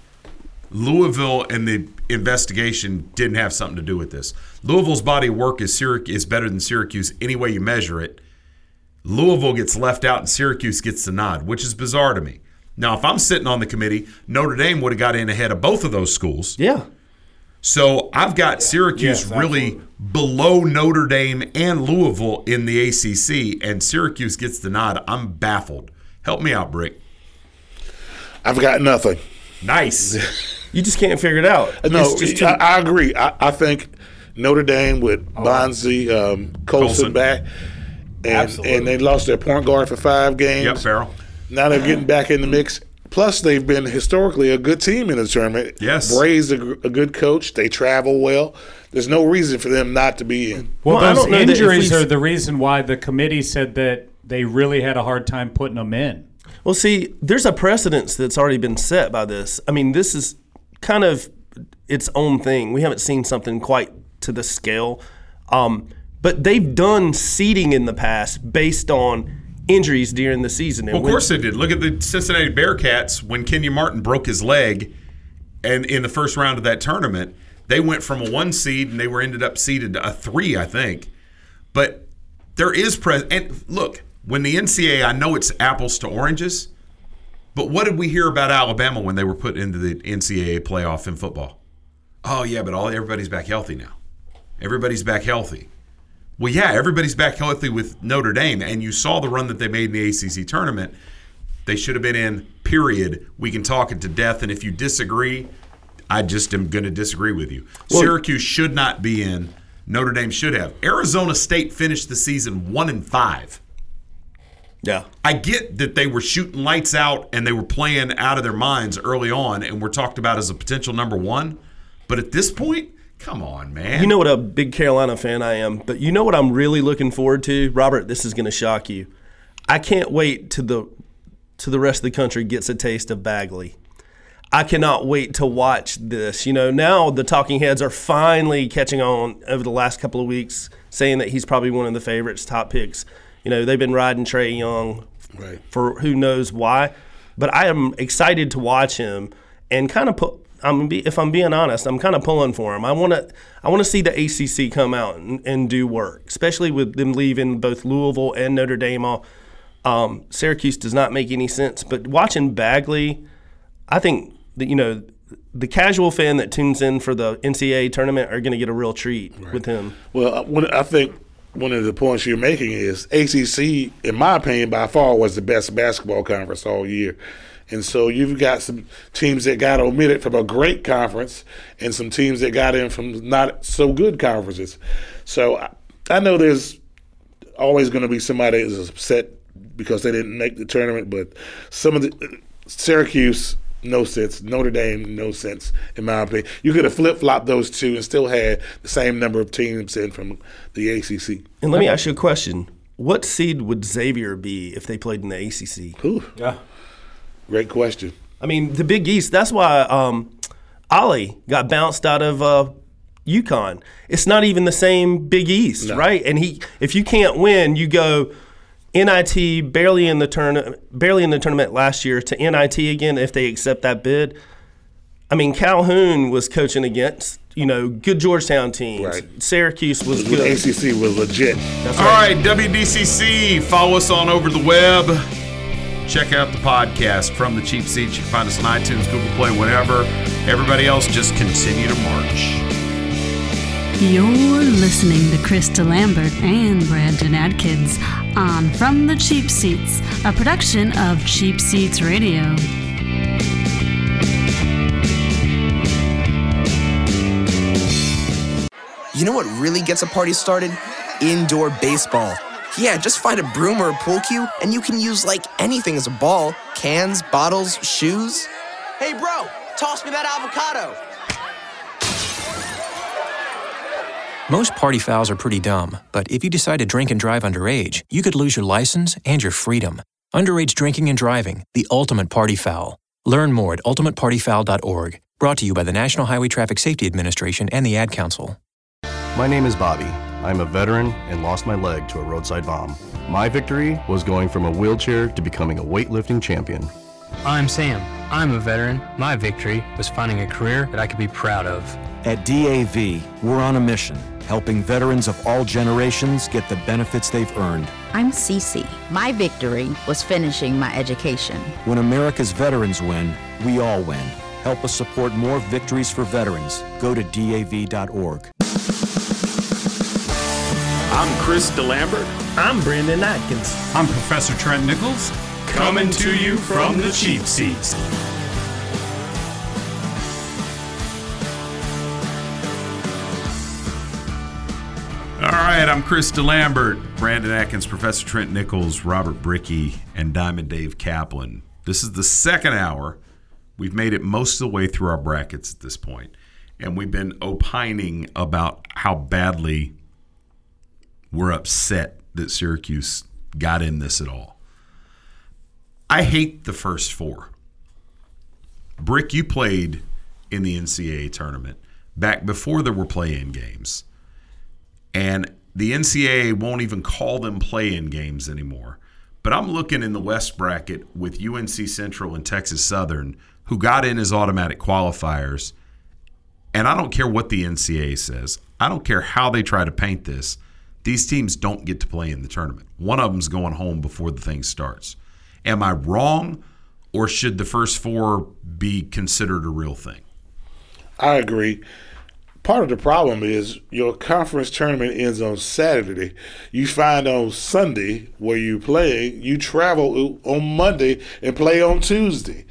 Louisville and the investigation didn't have something to do with this. Louisville's body of work is Syracuse is better than Syracuse any way you measure it. Louisville gets left out and Syracuse gets the nod, which is bizarre to me. Now, if I'm sitting on the committee, Notre Dame would have got in ahead of both of those schools. Yeah. So I've got Syracuse Yes, really below Notre Dame and Louisville in the ACC, and Syracuse gets the nod. I'm baffled. Help me out, Brick. I've got nothing. Nice. You just can't figure it out. No, It's just too- I, I agree. I, I think Notre Dame with Bonzi, um, Colson, Colson. back, and and they lost their point guard for five games. Yep, Farrell. Now they're getting back in the mix. Plus, they've been historically a good team in the tournament. Yes. Brey's a, a good coach. They travel well. There's no reason for them not to be in. Well, Well, I those don't know injuries we've- are the reason why the committee said that they really had a hard time putting them in. Well, see, there's a precedence that's already been set by this. I mean, this is kind of its own thing. We haven't seen something quite to the scale. Um, but they've done seeding in the past based on injuries during the season. And Well, of course they did. Look at the Cincinnati Bearcats when Kenyon Martin broke his leg, and in the first round of that tournament, they went from a one seed and they were ended up seeded a three, I think. But there is pres and look when the NCAA, I know it's apples to oranges, but what did we hear about Alabama when they were put into the NCAA playoff in football? Oh yeah, but all everybody's back healthy now. Everybody's back healthy. Well, yeah, everybody's back healthy with Notre Dame, and you saw the run that they made in the ACC tournament. They should have been in. Period. We can talk it to death, and if you disagree, I just am going to disagree with you. Syracuse should not be in. Notre Dame should have. Arizona State finished the season one and five. Yeah. I get that they were shooting lights out and they were playing out of their minds early on, and were talked about as a potential number one. But at this point, come on, man. You know what a big Carolina fan I am, but you know what I'm really looking forward to? Robert, this is going to shock you. I can't wait to the to the rest of the country gets a taste of Bagley. I cannot wait to watch this. You know, now the talking heads are finally catching on over the last couple of weeks, saying that he's probably one of the favorites, top picks. You know, they've been riding Trae Young Right. for who knows why, but I am excited to watch him and kind of put. I'm be, if I'm being honest, I'm kind of pulling for him. I want to I want to see the ACC come out and, and do work, especially with them leaving both Louisville and Notre Dame off. Um, Syracuse does not make any sense, but watching Bagley, I think that you know the casual fan that tunes in for the NCAA tournament are going to get a real treat with him. Well, I think one of the points you're making is ACC, in my opinion, by far was the best basketball conference all year. And so you've got some teams that got omitted from a great conference and some teams that got in from not so good conferences. So I, know there's always going to be somebody that's upset because they didn't make the tournament, but some of the Syracuse, no sense. Notre Dame, no sense, in my opinion. You could have flip flopped those two and still had the same number of teams in from the ACC. And let me ask you a question: What seed would Xavier be if they played in the ACC? Ooh. Yeah, great question. I mean, the Big East. That's why um, Ollie got bounced out of uh, UConn. It's not even the same Big East, right? And he, if you can't win, you go NIT barely in the turn, barely in the tournament last year to NIT again if they accept that bid. I mean, Calhoun was coaching against you know good Georgetown teams. Right. Syracuse was The good. ACC was legit. That's All right, WDCC. Follow us on over the web. Check out the podcast from the cheap seats. You can find us on iTunes, Google Play, whatever. Everybody else, just continue to march. You're listening to Chris DeLambert and Brandon Atkins on From the Cheap Seats, a production of Cheap Seats Radio. You know what really gets a party started? Indoor baseball. Yeah, just find a broom or a pool cue, and you can use like anything as a ball cans, bottles, shoes. Hey, bro, toss me that avocado. Most party fouls are pretty dumb, but if you decide to drink and drive underage, you could lose your license and your freedom. Underage drinking and driving, the ultimate party foul. Learn more at ultimatepartyfoul.org. Brought to you by the National Highway Traffic Safety Administration and the Ad Council. My name is Bobby. I'm a veteran and lost my leg to a roadside bomb. My victory was going from a wheelchair to becoming a weightlifting champion. I'm Sam. I'm a veteran. My victory was finding a career that I could be proud of. At DAV, we're on a mission, helping veterans of all generations get the benefits they've earned. I'm Cece. My victory was finishing my education. When America's veterans win, we all win. Help us support more victories for veterans. Go to DAV.org. I'm Chris DeLambert. I'm Brandon Atkins. I'm Professor Trent Nichols. Coming to you from the cheap seats. All right, I'm Chris DeLambert, Brandon Atkins, Professor Trent Nichols, Robert Bricky, and Diamond Dave Kaplan. This is the second hour. We've made it most of the way through our brackets at this point, and we've been opining about how badly we're upset that Syracuse got in this at all. I hate the first four. Brick, you played in the NCAA tournament back before there were play-in games. And the NCAA won't even call them play-in games anymore. But I'm looking in the West bracket with UNC Central and Texas Southern, who got in as automatic qualifiers. And I don't care what the NCAA says. I don't care how they try to paint this. These teams don't get to play in the tournament. One of them's going home before the thing starts. Am I wrong, or should the first four be considered a real thing? I agree. Part of the problem is your conference tournament ends on Saturday. You find on Sunday where you play, you travel on Monday and play on Tuesday.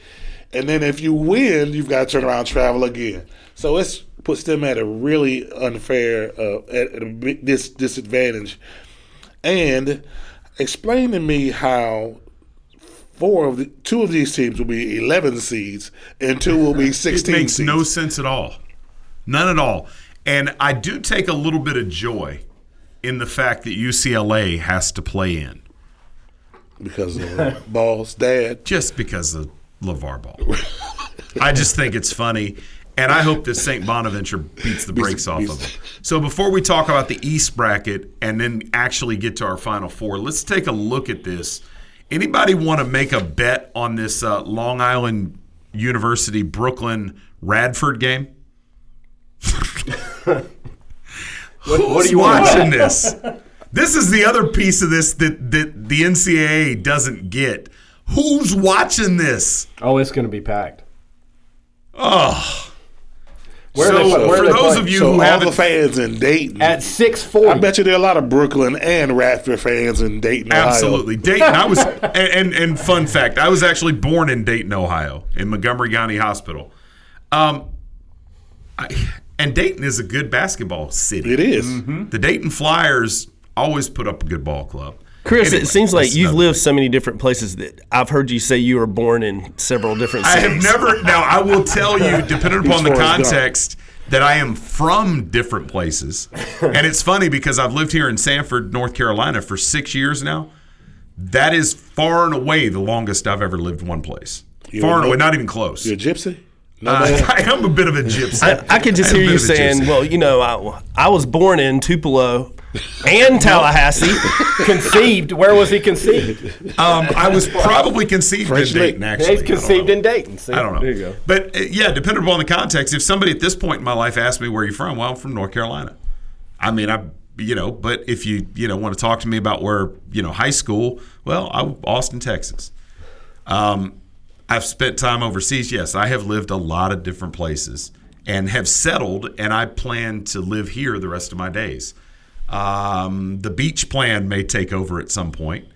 And then if you win, you've got to turn around and travel again. So it puts them at a really unfair, uh, at a dis- disadvantage. And explain to me how four of the two of these teams will be 11 seeds and two will be 16 It makes seeds. no sense at all. None at all. And I do take a little bit of joy in the fact that UCLA has to play in. Because of Ball's dad. Just because of LaVar Ball. I just think it's funny. And I hope that St. Bonaventure beats the brakes off of it. So before we talk about the East bracket and then actually get to our Final Four, let's take a look at this. Anybody want to make a bet on this uh, Long Island University Brooklyn Radford game? what Who's do you watching this? This is the other piece of this that, that the NCAA doesn't get. Who's watching this? Oh, it's going to be packed. Oh. Where so they where for those playing? of you so who haven't the fans in Dayton at six forty. I bet you there are a lot of Brooklyn and Radford fans in Dayton, Ohio. Absolutely. Dayton, I was, and, and, and fun fact, I was actually born in Dayton, Ohio, in Montgomery County Hospital. Um, I, and Dayton is a good basketball city. It is. Mm-hmm. The Dayton Flyers always put up a good ball club. Chris, Anyway, it seems like you've another lived so many different places that I've heard you say you were born in several different cities. I have never. Now, I will tell you, depending upon the context, that I am from different places. and it's funny because I've lived here in Sanford, North Carolina for six years now. That is far and away the longest I've ever lived one place. You far and away, not even close. You're a gypsy? No, Uh. I am a bit of a gypsy. I, I could just I hear you bit of a saying, gypsy. "Well, you know, I, I was born in Tupelo and Tallahassee." conceived. Where was he conceived? Um, I was probably conceived French in Dayton. Actually, He's I don't conceived know. in Dayton. See? I don't know. There you go. But uh, yeah, depending upon the context, if somebody at this point in my life asked me where you're from, well, I'm from North Carolina. I mean, I you know, but if you you know want to talk to me about where you know high school, well, I Austin, Texas. Um, I've spent time overseas. Yes, I have lived a lot of different places and have settled, and I plan to live here the rest of my days. Um, the beach plan may take over at some point,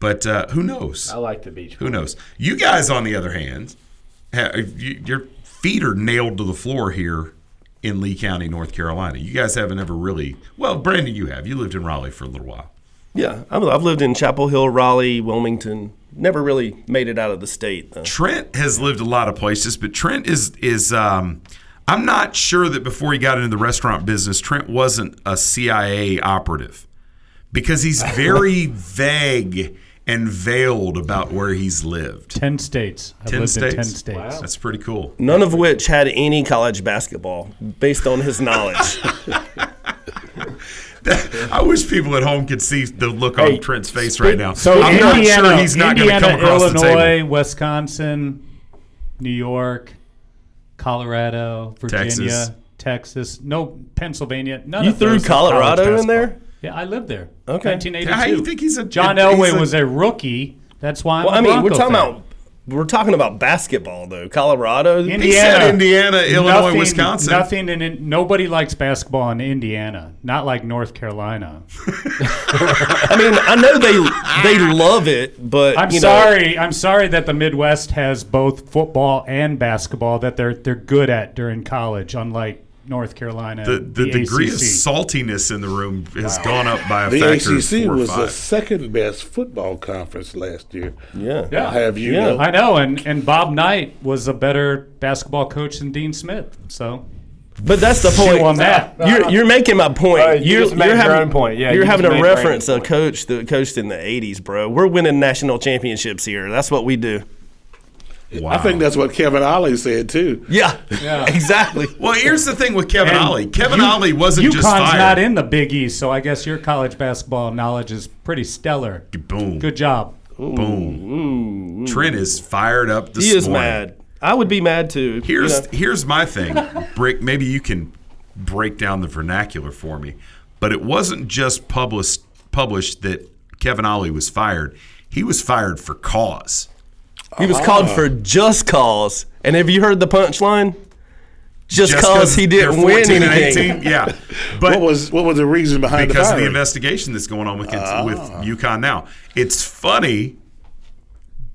but uh, who knows? I like the beach. Who knows? You guys, on the other hand, ha- you, your feet are nailed to the floor here in Lee County, North Carolina. You guys haven't ever really. Well, Brandon, you have. You lived in Raleigh for a little while. Yeah, I've, I've lived in Chapel Hill, Raleigh, Wilmington. Never really made it out of the state. Though. Trent has lived a lot of places, but Trent is is. Um, I'm not sure that before he got into the restaurant business, Trent wasn't a CIA operative because he's very vague and veiled about where he's lived. Ten states. I've Ten lived states. in ten states. That's pretty cool. None of which had any college basketball, based on his knowledge. I wish people at home could see the look on Trent's face right now. So I'm Indiana, not sure he's not going to Indiana, come across Illinois, the table. Wisconsin, New York, Colorado, Virginia, Texas. Texas. No, Pennsylvania. None You of threw those are college Colorado in there? Yeah, I lived there. Okay. 1982. How you think he's a John he's Elway a- was a rookie. That's why I'm well, a I mean, we're talking fan. about we're talking about basketball though. Colorado, Indiana, Indiana, Illinois, Nothing- Wisconsin. Nothing in, in nobody likes basketball in Indiana. Not like North Carolina. I mean, I know they they love it, but I'm you know, sorry. I'm sorry that the Midwest has both football and basketball that they're they're good at during college, unlike North Carolina. The, and the, degree of saltiness in the room has gone up by a The factor of four or was the second best football conference last year. Yeah, Yeah. I'll have you yeah, know. I know. And and Bob Knight was a better basketball coach than Dean Smith. So But that's the point. on that. You're, you're making my point. Uh, you you're just made your having, own point. Yeah, you're you having a reference a coach that coached in the '80s, bro. We're winning national championships here. That's what we do. I think that's what Kevin Ollie said too. Yeah, Yeah. exactly. Well, here's the thing with Kevin And Ollie. Kevin U- Ollie wasn't just UConn's fired. not in the Big East, so I guess your college basketball knowledge is pretty stellar. Boom. Good job. Boom. Trent is fired up this He is morning. mad. I would be mad too. Here's you know. here's my thing. Brick, maybe you can break down the vernacular for me. But it wasn't just published published that Kevin Ollie was fired. He was fired for cause. He was called for just cause. And have you heard the punchline? Just, Just cause he didn't win 14 and anything. 18, yeah. But what was what was the reason behind because the of the investigation that's going on with Ah. with UConn now. It's funny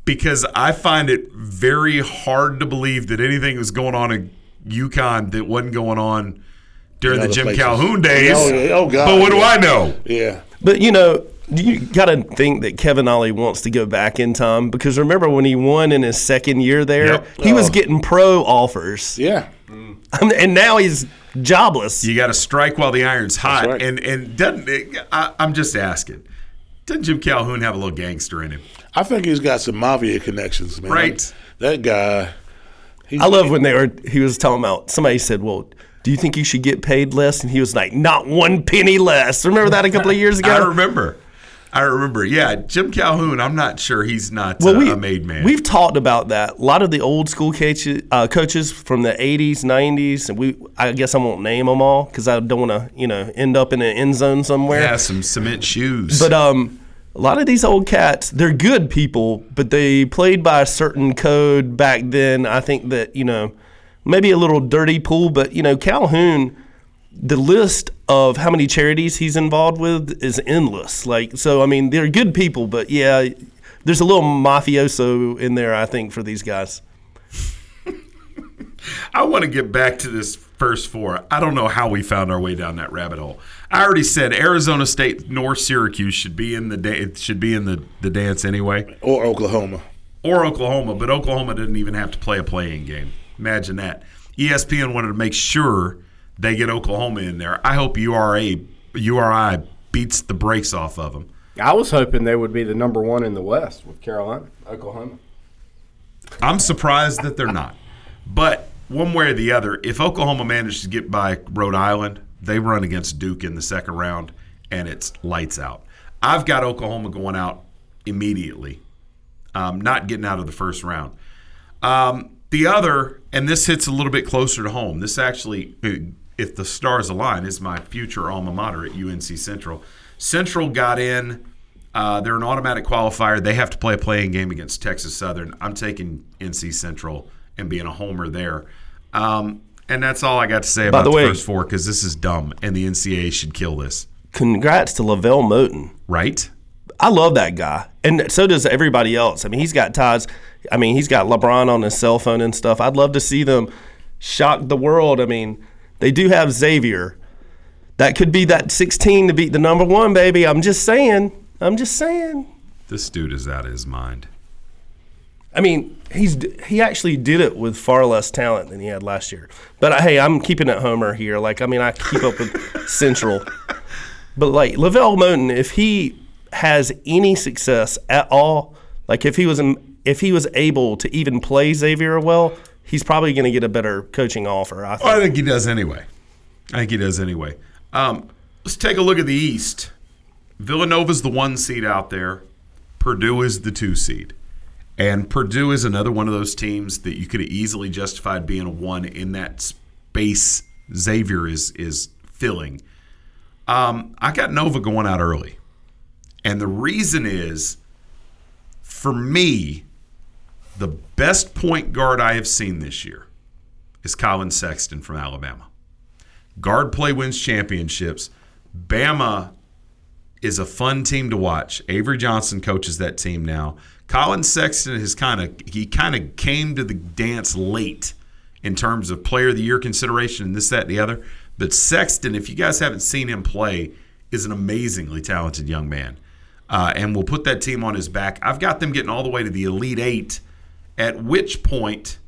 because I find it very hard to believe that anything was going on in UConn that wasn't going on during the Jim places. Calhoun days. Oh. Oh, God, But what do. I know? Yeah. But you know, you got to think that Kevin Ollie wants to go back in time because remember when he won in his second year there, Yep. he was Oh. getting pro offers. Yeah. and now he's jobless. You got to strike while the iron's hot, right. and and doesn't it, I, I'm just asking. Doesn't Jim Calhoun have a little gangster in him? I think he's got some mafia connections, man. Right. That guy. I love when they were. He was talking about. Somebody said, "Well, do you think you should get paid less?" And he was like, "Not one penny less." Remember that a couple of years ago? I remember. I remember. Yeah, Jim Calhoun. I'm not sure he's not Well, uh, we- a made man. We've talked about that. A lot of the old school coaches, uh, coaches from the '80s, '90s, and we. I guess I won't name them all because I don't want to, you know, end up in an end zone somewhere. yeah, some cement shoes. But um, a lot of these old cats, they're good people, but they played by a certain code back then. I think that you know, maybe a little dirty pool, but you know, Calhoun, the list of how many charities he's involved with is endless. Like, so I mean, they're good people, but yeah, there's a little mafioso in there. I think for these guys. I want to get back to this first four. I don't know how we found our way down that rabbit hole. I already said Arizona State, North Syracuse should be in the da- it should be in the, the dance anyway, Or Oklahoma. or Oklahoma. But Oklahoma didn't even have to play a playing game. Imagine that. ESPN wanted to make sure they get Oklahoma in there. I hope URA URI beats the brakes off of them. I was hoping they would be the number one in the West with Carolina, Oklahoma. I'm surprised that they're not. But one way or the other, if Oklahoma manages to get by Rhode Island, they run against Duke in the second round, and it's lights out. I've got Oklahoma going out immediately, um, not getting out of the first round. Um, the other, and this hits a little bit closer to home. This actually, if the stars align, is my future alma mater at UNC Central. Central got in. Uh, they're an automatic qualifier. They have to play a playing game against Texas Southern. I'm taking NC Central and being a homer there. Um, and that's all I got to say By about the the, way- first four because this is dumb, and the NCAA should kill this. Congrats to LeVelle Moton. Right. I love that guy, and so does everybody else. I mean, he's got ties. I mean, he's got LeBron on his cell phone and stuff. I'd love to see them shock the world. I mean, they do have Xavier. That could be that 16 to beat the number one, baby. I'm just saying. I'm just saying. This dude is out of his mind. I mean, he's he actually did it with far less talent than he had last year. But uh, hey, I'm keeping it Homer here. Like, I mean, I keep up with Central. But like LeVelle Moton, if he has any success at all, like if he was if he was able to even play Xavier well, he's probably going to get a better coaching offer. I think. Well, I think he does anyway. I think he does anyway. Um, let's take a look at the East. Villanova's the one seed out there. Purdue is the two seed. And Purdue is another one of those teams that you could have easily justified being a one in that space Xavier is is filling. Um, I got Nova going out early. And the reason is, for me, the best point guard I have seen this year is Collin Sexton from Alabama. Guard play wins championships. Bama is a fun team to watch. Avery Johnson coaches that team now. Collin Sexton has kind of he kind of came to the dance late in terms of player of the year consideration and this, that, and the other. But Sexton, if you guys haven't seen him play, is an amazingly talented young man. Uh, and will put that team on his back. I've got them getting all the way to the Elite Eight, at which point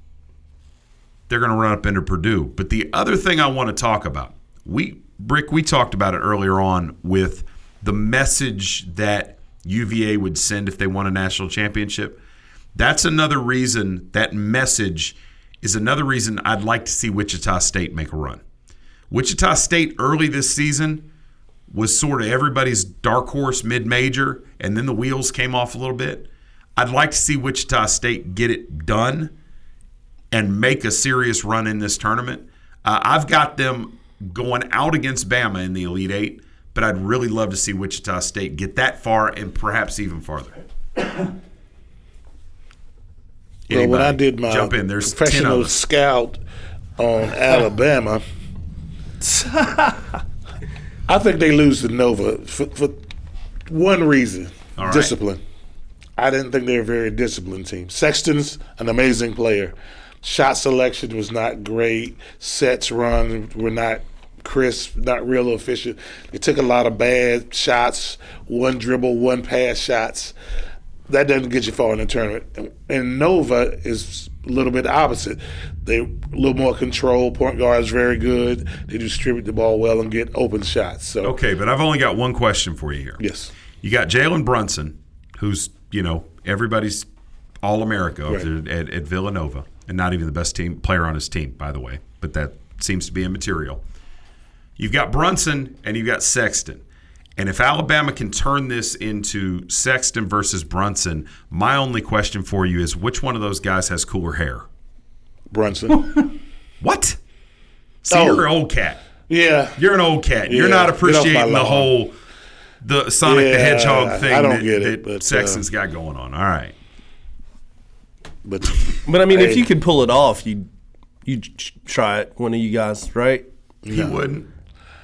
they're going to run up into Purdue. But the other thing I want to talk about, we Brick, we talked about it earlier on with the message that UVA would send if they won a national championship. That's another reason that message is another reason I'd like to see Wichita State make a run. Wichita State early this season was sort of everybody's dark horse mid major, and then the wheels came off a little bit. I'd like to see Wichita State get it done and make a serious run in this tournament. Uh, I've got them going out against Bama in the Elite Eight, but I'd really love to see Wichita State get that far and perhaps even farther. Well, when I did my jump in, there's professional scout on Alabama, I think they lose to Nova for, for one reason: All right. discipline. I didn't think they were a very disciplined team. Sexton's an amazing player. Shot selection was not great. Sets run were not crisp, not real efficient. They took a lot of bad shots, one dribble, one pass shots. That doesn't get you far in the tournament. And Nova is a little bit opposite. They a little more control. Point guard is very good. They distribute the ball well and get open shots. So Okay, but I've only got one question for you here. Yes. You got Jalen Brunson, who's you know everybody's All America Right. at, at Villanova, and not even the best team player on his team, by the way. But that seems to be immaterial. You've got Brunson and you've got Sexton. And if Alabama can turn this into Sexton versus Brunson, my only question for you is which one of those guys has cooler hair? Brunson. what? So Oh. you're an oh. old cat. Yeah. You're an old cat. You're not get off my appreciating the whole the Sonic the Hedgehog thing I don't that, get it, that but, uh, Sexton's got going on. All right. But But I mean, if you could pull it off, you you try it. One of you guys, right? He wouldn't.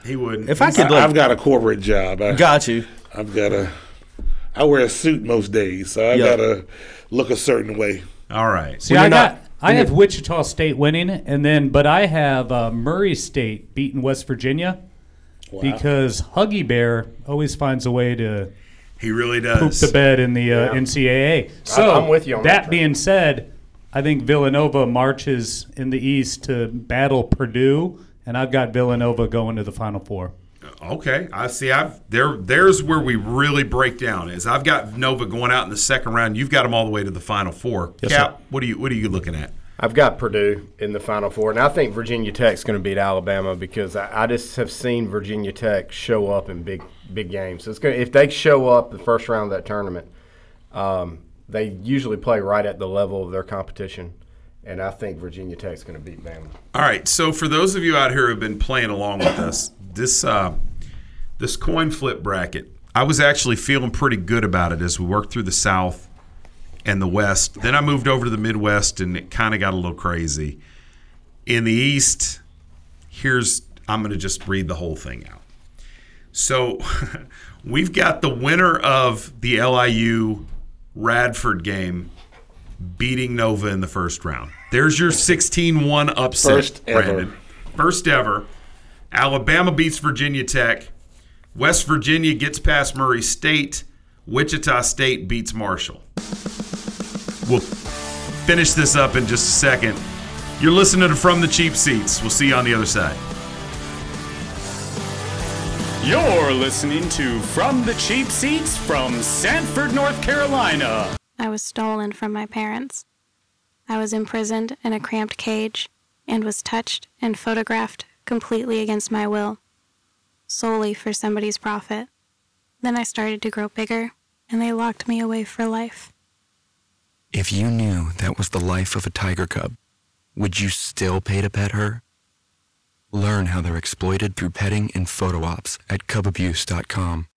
He wouldn't. If I could, like, I've got a corporate job. I, Got you. I've got a. I wear a suit most days, so I Yeah. gotta look a certain way. All right. See, I got. I have Wichita State winning, and then but I have uh, Murray State beating West Virginia because Huggy Bear always finds a way to He really does poop the bed in the uh, Yeah. NCAA. So I'm with you on that that being said, I think Villanova marches in the East to battle Purdue, and I've got Villanova going to the Final Four. Okay, I see. I've there. There's where we really break down. Is I've got Nova going out in the second round. You've got them all the way to the Final Four. Yes, Cap, sir. what are you What are you looking at? I've got Purdue in the Final Four, and I think Virginia Tech's going to beat Alabama because I, I just have seen Virginia Tech show up in big big games. So it's going if they show up the first round of that tournament, um, they usually play right at the level of their competition, and I think Virginia Tech's going to beat Bama. All right. So for those of you out here who've been playing along with us, this uh, this coin flip bracket, I was actually feeling pretty good about it as we worked through the South and the West. Then I moved over to the Midwest, and it kind of got a little crazy. In the East, here's I'm going to just read the whole thing out. So we've got the winner of the LIU Radford game beating Nova in the first round. There's your 16-1 upset, First ever. Brandon. First ever. Alabama beats Virginia Tech. West Virginia gets past Murray State. Wichita State beats Marshall. We'll finish this up in just a second. You're listening to From the Cheap Seats. We'll see you on the other side. You're listening to From the Cheap Seats from Sanford, North Carolina. I was stolen from my parents. I was imprisoned in a cramped cage and was touched and photographed completely against my will, solely for somebody's profit. Then I started to grow bigger, and they locked me away for life. If you knew that was the life of a tiger cub, would you still pay to pet her? Learn how they're exploited through petting and photo ops at cubabuse.com.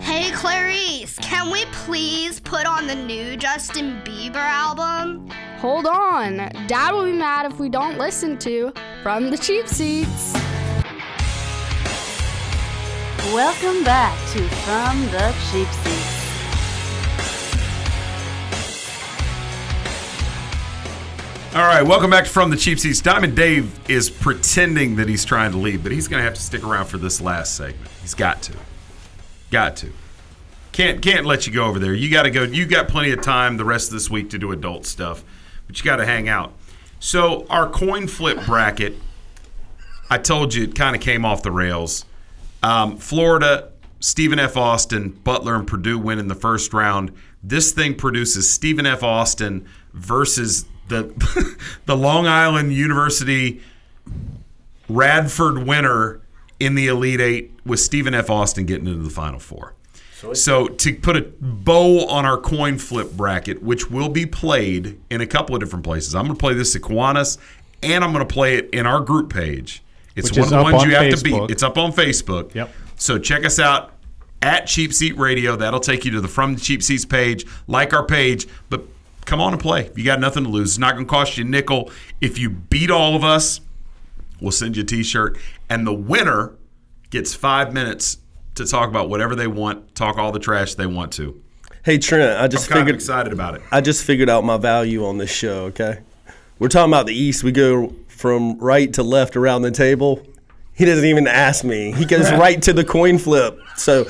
Hey Clarice, can we please put on the new Justin Bieber album? Hold on. Dad will be mad if we don't listen to From the Cheap Seats. Welcome back to From the Cheap Seats. All right, welcome back to From the Cheap Seats. Diamond Dave is pretending that he's trying to leave, but he's going to have to stick around for this last segment. He's got to. Got to. Can't can't let you go over there. You got to go. You got plenty of time the rest of this week to do adult stuff, but you got to hang out. So our coin flip bracket, I told you it kind of came off the rails. Um, Florida, Stephen F. Austin, Butler, and Purdue win in the first round. This thing produces Stephen F. Austin versus the the Long Island University Radford winner in the Elite Eight with Stephen F. Austin getting into the Final Four. So to put a bow on our coin flip bracket, which will be played in a couple of different places, I'm going to play this at Kiwanis, and I'm going to play it in our group page. It's Which one is of the up ones on you have to Facebook. beat. It's up on Facebook. Yep. So check us out at Cheap Seat Radio. That'll take you to the From the Cheap Seats page. Like our page, but come on and play. You got nothing to lose. It's not going to cost you a nickel. If you beat all of us, we'll send you a T-shirt, and the winner gets five minutes to talk about whatever they want, talk all the trash they want to. Hey Trent, I just I'm figured excited about it. I just figured out my value on this show. Okay, we're talking about the East. We go from right to left around the table. He doesn't even ask me. He goes right to the coin flip. So.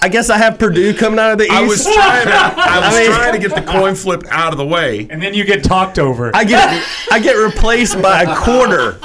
I guess I have Purdue coming out of the East. I was trying to, I was mean- trying to get the coin flip out of the way. And then you get talked over. I get I get replaced by a quarter.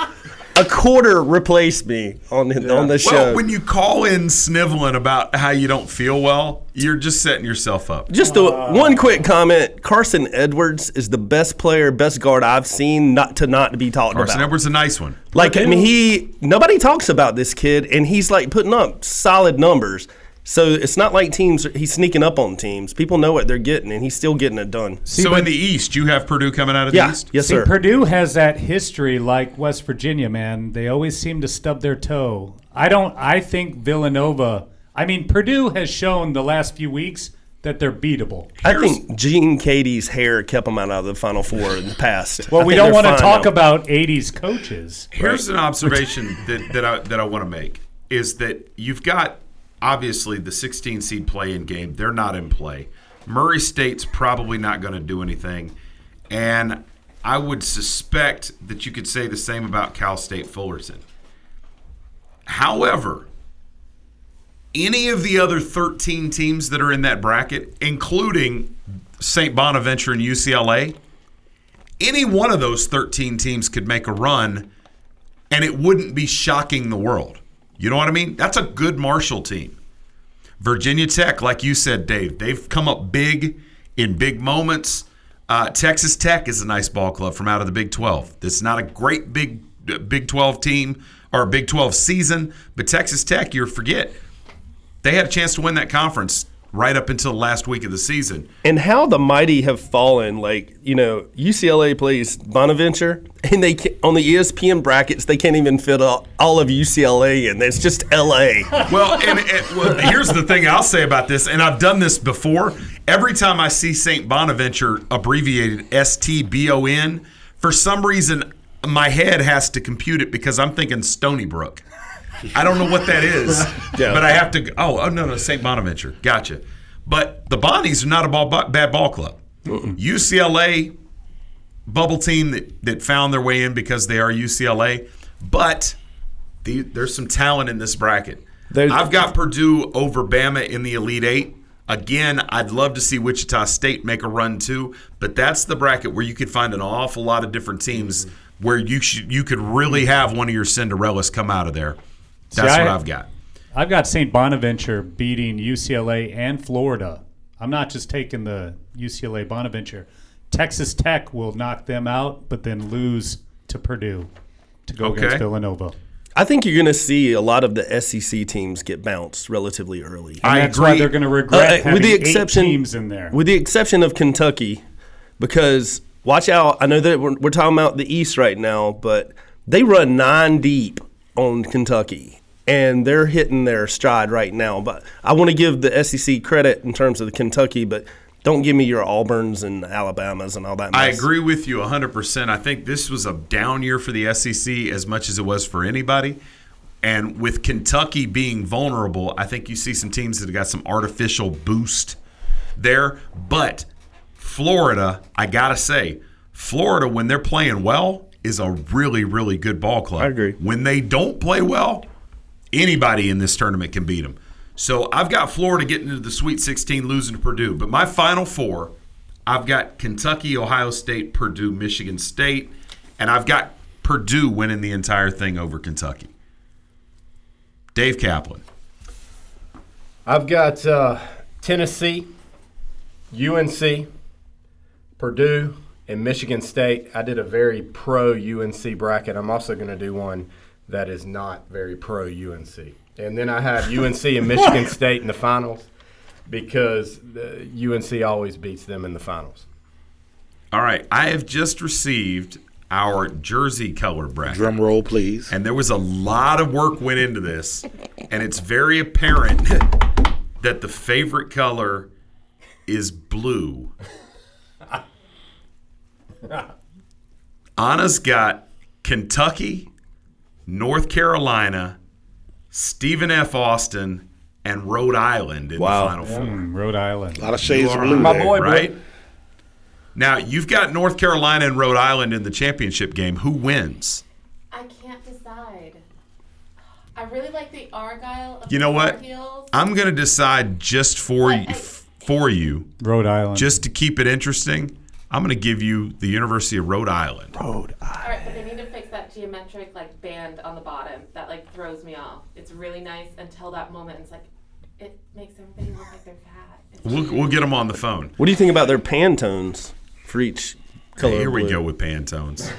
a quarter replaced me on the, on the show. Well, when you call in sniveling about how you don't feel well, you're just setting yourself up. Just a, one quick comment: Carson Edwards is the best player, best guard I've seen not to not be talked Carson about. Carson Edwards is a nice one. Like I mean, he nobody talks about this kid, and he's like putting up solid numbers. So it's not like teams he's sneaking up on teams. People know what they're getting, and he's still getting it done. so in the East, you have Purdue coming out of the Yeah. East. Yes, See, sir. Purdue has that history like West Virginia, man. They always seem to stub their toe. I don't. I think Villanova. I mean, Purdue has shown the last few weeks that they're beatable. I think Gene Keady's hair kept them out of the Final Four in the past. Well, I we don't want to talk now. about '80s coaches. Here's an observation that, that I that I want to make is that you've got obviously the 16 seed play in game. They're not in play. Murray State's probably not going to do anything, and I would suspect that you could say the same about Cal State Fullerton. However, any of the other 13 teams that are in that bracket, including St. Bonaventure and UCLA, any one of those 13 teams could make a run and it wouldn't be shocking the world. You know what I mean? That's a good Marshall team. Virginia Tech, like you said, Dave, they've come up big in big moments. Uh, Texas Tech is a nice ball club from out of the Big 12. It's not a great Big Big 12 team or a Big 12 season, but Texas Tech, you forget, they had a chance to win that conference right up until last week of the season. and how the mighty have fallen. Like you know, UCLA plays Bonaventure, and they on the ESPN brackets they can't even fit all, all of UCLA in. It's just LA. well, and, and well, here's the thing I'll say about this, and I've done this before. Every time I see St. Bonaventure abbreviated S T B O N, for some reason my head has to compute it because I'm thinking Stony Brook. I don't know what that is, Yeah. but I have to. Oh, oh no, no, St. Bonaventure. Gotcha. But the Bonnies are not a ball, bad ball club. UCLA bubble team that, that found their way in because they are UCLA, but the, there's some talent in this bracket. I've got Purdue over Bama in the Elite Eight. Again, I'd love to see Wichita State make a run too, but that's the bracket where you could find an awful lot of different teams mm-hmm. where you should you could really have one of your Cinderellas come out of there. That's See, what I- I've got. I've got St. Bonaventure beating UCLA and Florida. I'm not just taking the UCLA Bonaventure. Texas Tech will knock them out, but then lose to Purdue to go Okay. against Villanova. I think you're going to see a lot of the SEC teams get bounced relatively early. And that's why they're gonna regret uh, uh, having eight teams in there. With the exception of Kentucky, because watch out. I know that we're, we're talking about the East right now, but they run nine deep on Kentucky, and they're hitting their stride right now. But I want to give the SEC credit in terms of the Kentucky, but don't give me your Auburns and Alabamas and all that. I agree with you 100%. I think this was a down year for the SEC as much as it was for anybody. And with Kentucky being vulnerable, I think you see some teams that have got some artificial boost there. But Florida, I got to say, Florida, when they're playing well, is a really, really good ball club. I agree. When they don't play well, anybody in this tournament can beat them. So I've got Florida getting into the Sweet 16, losing to Purdue. But my final four, I've got Kentucky, Ohio State, Purdue, Michigan State, and I've got Purdue winning the entire thing over Kentucky. Dave Kaplan. I've got uh, Tennessee, UNC, Purdue, and Michigan State. I did a very pro UNC bracket. I'm also going to do one that is not very pro UNC. And then I have UNC and Michigan State in the finals because the UNC always beats them in the finals. All right, I have just received our jersey color bracket. Drum roll, please. And there was a lot of work went into this, and it's very apparent that the favorite color is blue. Anna's got Kentucky, North Carolina, Stephen F. Austin, and Rhode Island in Wow. the final four. Mm, Rhode Island. A lot of shades of are blue right, there. My boy, bro. right? Now you've got North Carolina and Rhode Island in the championship game. Who wins? I can't decide. I really like the Argyle. Of You know what? Heels. I'm going to decide just for you, for you, Rhode Island. just to keep it interesting. I'm going to give you the University of Rhode Island. Rhode All right, but they need to fix that that geometric like band on the bottom that like throws me off. It's really nice until that moment. It's like it makes everybody look like they're fat. It's We'll, we'll get them on the phone. What do you think about their Pantones for each color? Hey, here of we blue? go with Pantones.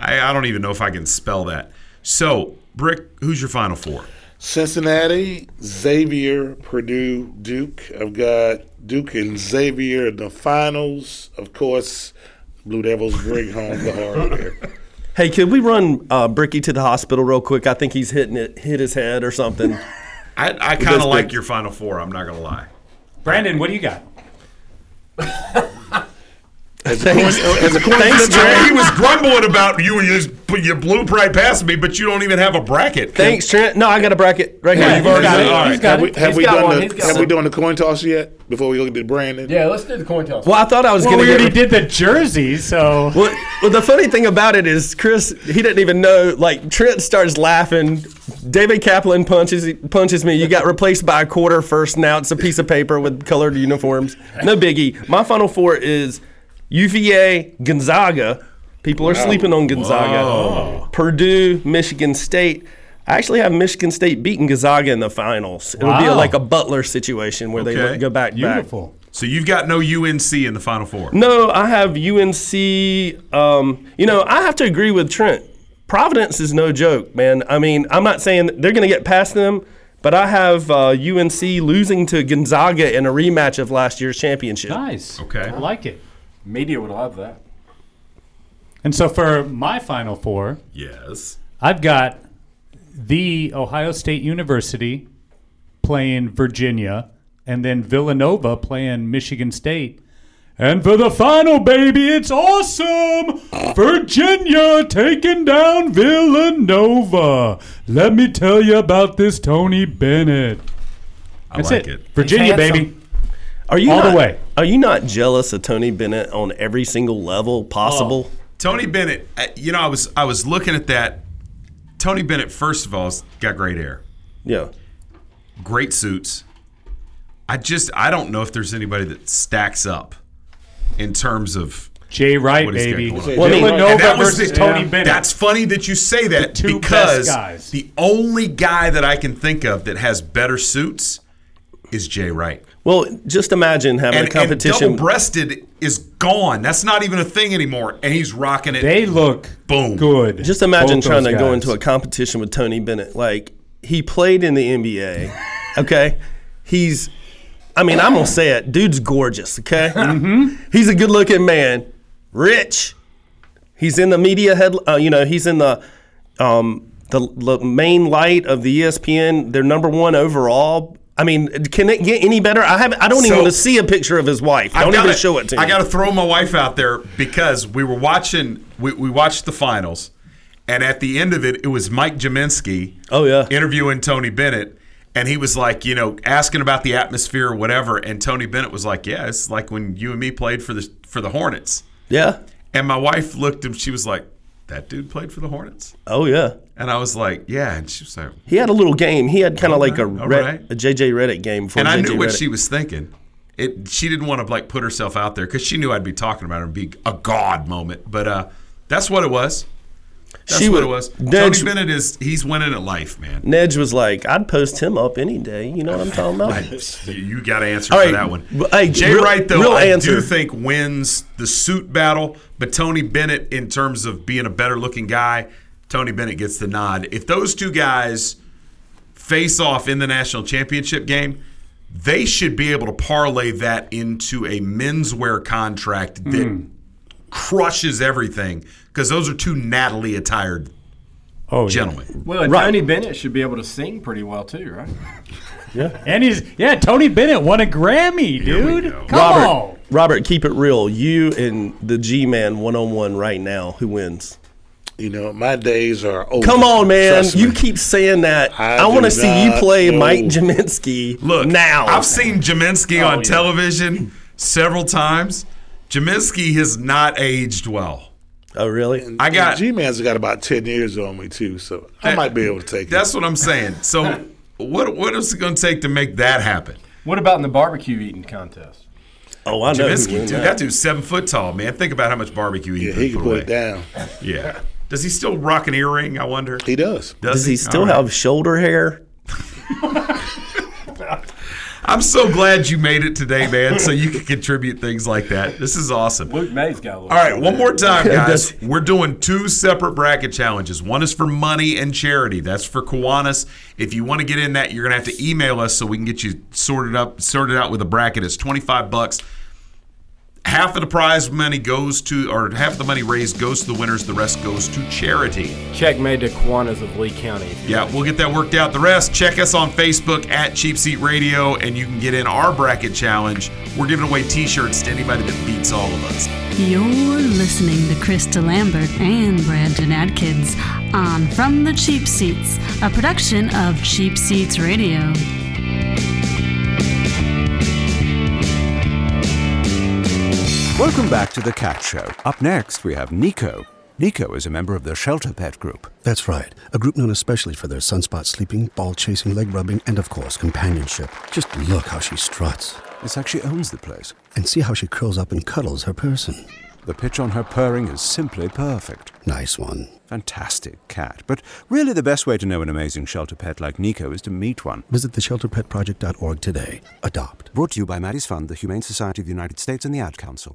I, I don't even know if I can spell that. So, Brick, who's your final four? Cincinnati, Xavier, Purdue, Duke. I've got Duke and Xavier in the finals. Of course, Blue Devils bring home the hardware. Hey, could we run uh, Bricky to the hospital real quick? I think he's hitting it, hit his head or something. I, I kind of like your final four. I'm not going to lie. Brandon, what do you got? As a coin- as a coin- Thanks, Trent. He was grumbling about you. You, just, you blew right past me, but you don't even have a bracket. Thanks, Trent. No, I got a bracket right here. you've already got done it. it. All right. He's got Have we, have we done the Have we done the coin toss yet? Before we look at Brandon. Yeah, let's do the coin toss. Well, I thought I was Well, going we to already did the jersey, so. Well, well, the funny thing about it is Chris, he didn't even know. Like Trent starts laughing. David Kaplan punches punches me. You got replaced by a quarter first. Now it's a piece of paper with colored uniforms. No biggie. My final four is UVA, Gonzaga. People are Wow. sleeping on Gonzaga. Whoa. Purdue, Michigan State. I actually have Michigan State beating Gonzaga in the finals. It would be Wow. like a Butler situation where they go back to back. So you've got no UNC in the final four. No, I have UNC. Um, you know, I have to agree with Trent. Providence is no joke, man. I mean, I'm not saying they're going to get past them, but I have uh, UNC losing to Gonzaga in a rematch of last year's championship. Nice. Okay. I like it. Media would love that. And so for my final four, Yes. I've got the Ohio State University playing Virginia, and then Villanova playing Michigan State. And for the final, baby, it's awesome! Virginia taking down Villanova. Let me tell you about this Tony Bennett. I That's like it. it. Virginia, He's baby. Handsome. Are you All the not, way. Are you not jealous of Tony Bennett on every single level possible? Tony Bennett, uh, you know, I was I was looking at that. Tony Bennett, first of all, has got great hair, Yeah. great suits. I just I don't know if there's anybody that stacks up in terms of Jay Wright, what baby. going on. Well, I mean- Villanova And that was versus the- Tony Bennett. That's funny that you say that The because the only guy that I can think of that has better suits is Jay Wright. Well, just imagine having And, a competition. and double-breasted is gone. That's not even a thing anymore. And he's rocking it. They look boom good. Just imagine Both trying those to go into a competition with Tony Bennett. Like he played in the NBA. Okay, he's. I mean, I'm gonna say it. Dude's gorgeous. Okay, Mm-hmm. he's a good-looking man. Rich. He's in the media head. Uh, you know, he's in the um, the, the main light of the ESPN. They're number one overall. I mean, can it get any better? I have. I don't even want to see a picture of his wife. Don't even gotta- show it to me. I got to throw my wife out there because we were watching. We, we watched the finals, and at the end of it, it was Mike Jaminski. Oh yeah, interviewing Tony Bennett, and he was like, you know, asking about the atmosphere or whatever, and Tony Bennett was like, yeah, it's like when you and me played for the for the Hornets. Yeah. And my wife looked and she was like, that dude played for the Hornets. Oh yeah. And I was like, yeah, and she was like, He had a little game. He had kind of like a, Red- right. a JJ Redick game before. and I knew what she was thinking. It she didn't want to like put herself out there because she knew I'd be talking about her and be a god moment. But uh, that's what it was. That's She what was- it was. Nedge- Tony Bennett is he's winning at life, man. Nedge was like, "I'd post him up any day." You know what I'm talking about? Right. You got to answer All for right, that one. hey, Jay real- Wright, though, I answer. do think wins the suit battle, but Tony Bennett, in terms of being a better looking guy, Tony Bennett gets the nod. If those two guys face off in the national championship game, they should be able to parlay that into a menswear contract that Hmm. crushes everything because those are two Natalie attired Oh, yeah. gentlemen. Well, and Tony Bennett should be able to sing pretty well too, right? Yeah. And he's yeah, Tony Bennett won a Grammy, dude. Come Robert, on. Robert, keep it real. You and the G Man one on one right now. Who wins? You know, my days are over. Come on, man. Trust me. You keep saying that. I I, want to see you play know. Mike Jaminski. Look, now. I've seen Jaminski Oh, on yeah. television several times. Jaminski has not aged well. Oh, really? I got- G Man's got about ten years on me too, so I might be able to take it. That's what I'm saying. So, what what is it going to take to make that happen? What about in the barbecue eating contest? Oh, I know. Jaminski, dude, that. that dude's seven foot tall, man. Think about how much barbecue he Yeah, can he can put put away. it down. Yeah, Does he still rock an earring? I wonder. He does. Does he still All right. have shoulder hair? I'm so glad you made it today, man, so you can contribute things like that. This is awesome. Luke Maye's got a little. All right, one more time, guys. We're doing two separate bracket challenges. One is for money and charity. That's for Kiwanis. If you want to get in that, you're gonna have to email us so we can get you sorted up, sorted out with a bracket. It's 25 bucks. Half of the prize money goes to, or half the money raised goes to the winners. The rest goes to charity. Check made to Kiwanis of Lee County. Yeah, want. we'll get that worked out. The rest, check us on Facebook at Cheap Seat Radio, and you can get in our bracket challenge. We're giving away T-shirts to anybody that beats all of us. You're listening to Chris DeLambert and Brandon Atkins on From the Cheap Seats, a production of Cheap Seats Radio. Welcome back to the Cat Show. Up next, we have Nico. Nico is a member of the Shelter Pet Group. That's right. A group known especially for their sunspot sleeping, ball chasing, leg rubbing, and of course, companionship. Just look how she struts. It's like she owns the place. And see how she curls up and cuddles her person. The pitch on her purring is simply perfect. Nice one. Fantastic cat. But really, the best way to know an amazing shelter pet like Nico is to meet one. Visit theshelterpetproject.org today. Adopt. Brought to you by Maddie's Fund, the Humane Society of the United States, and the Ad Council.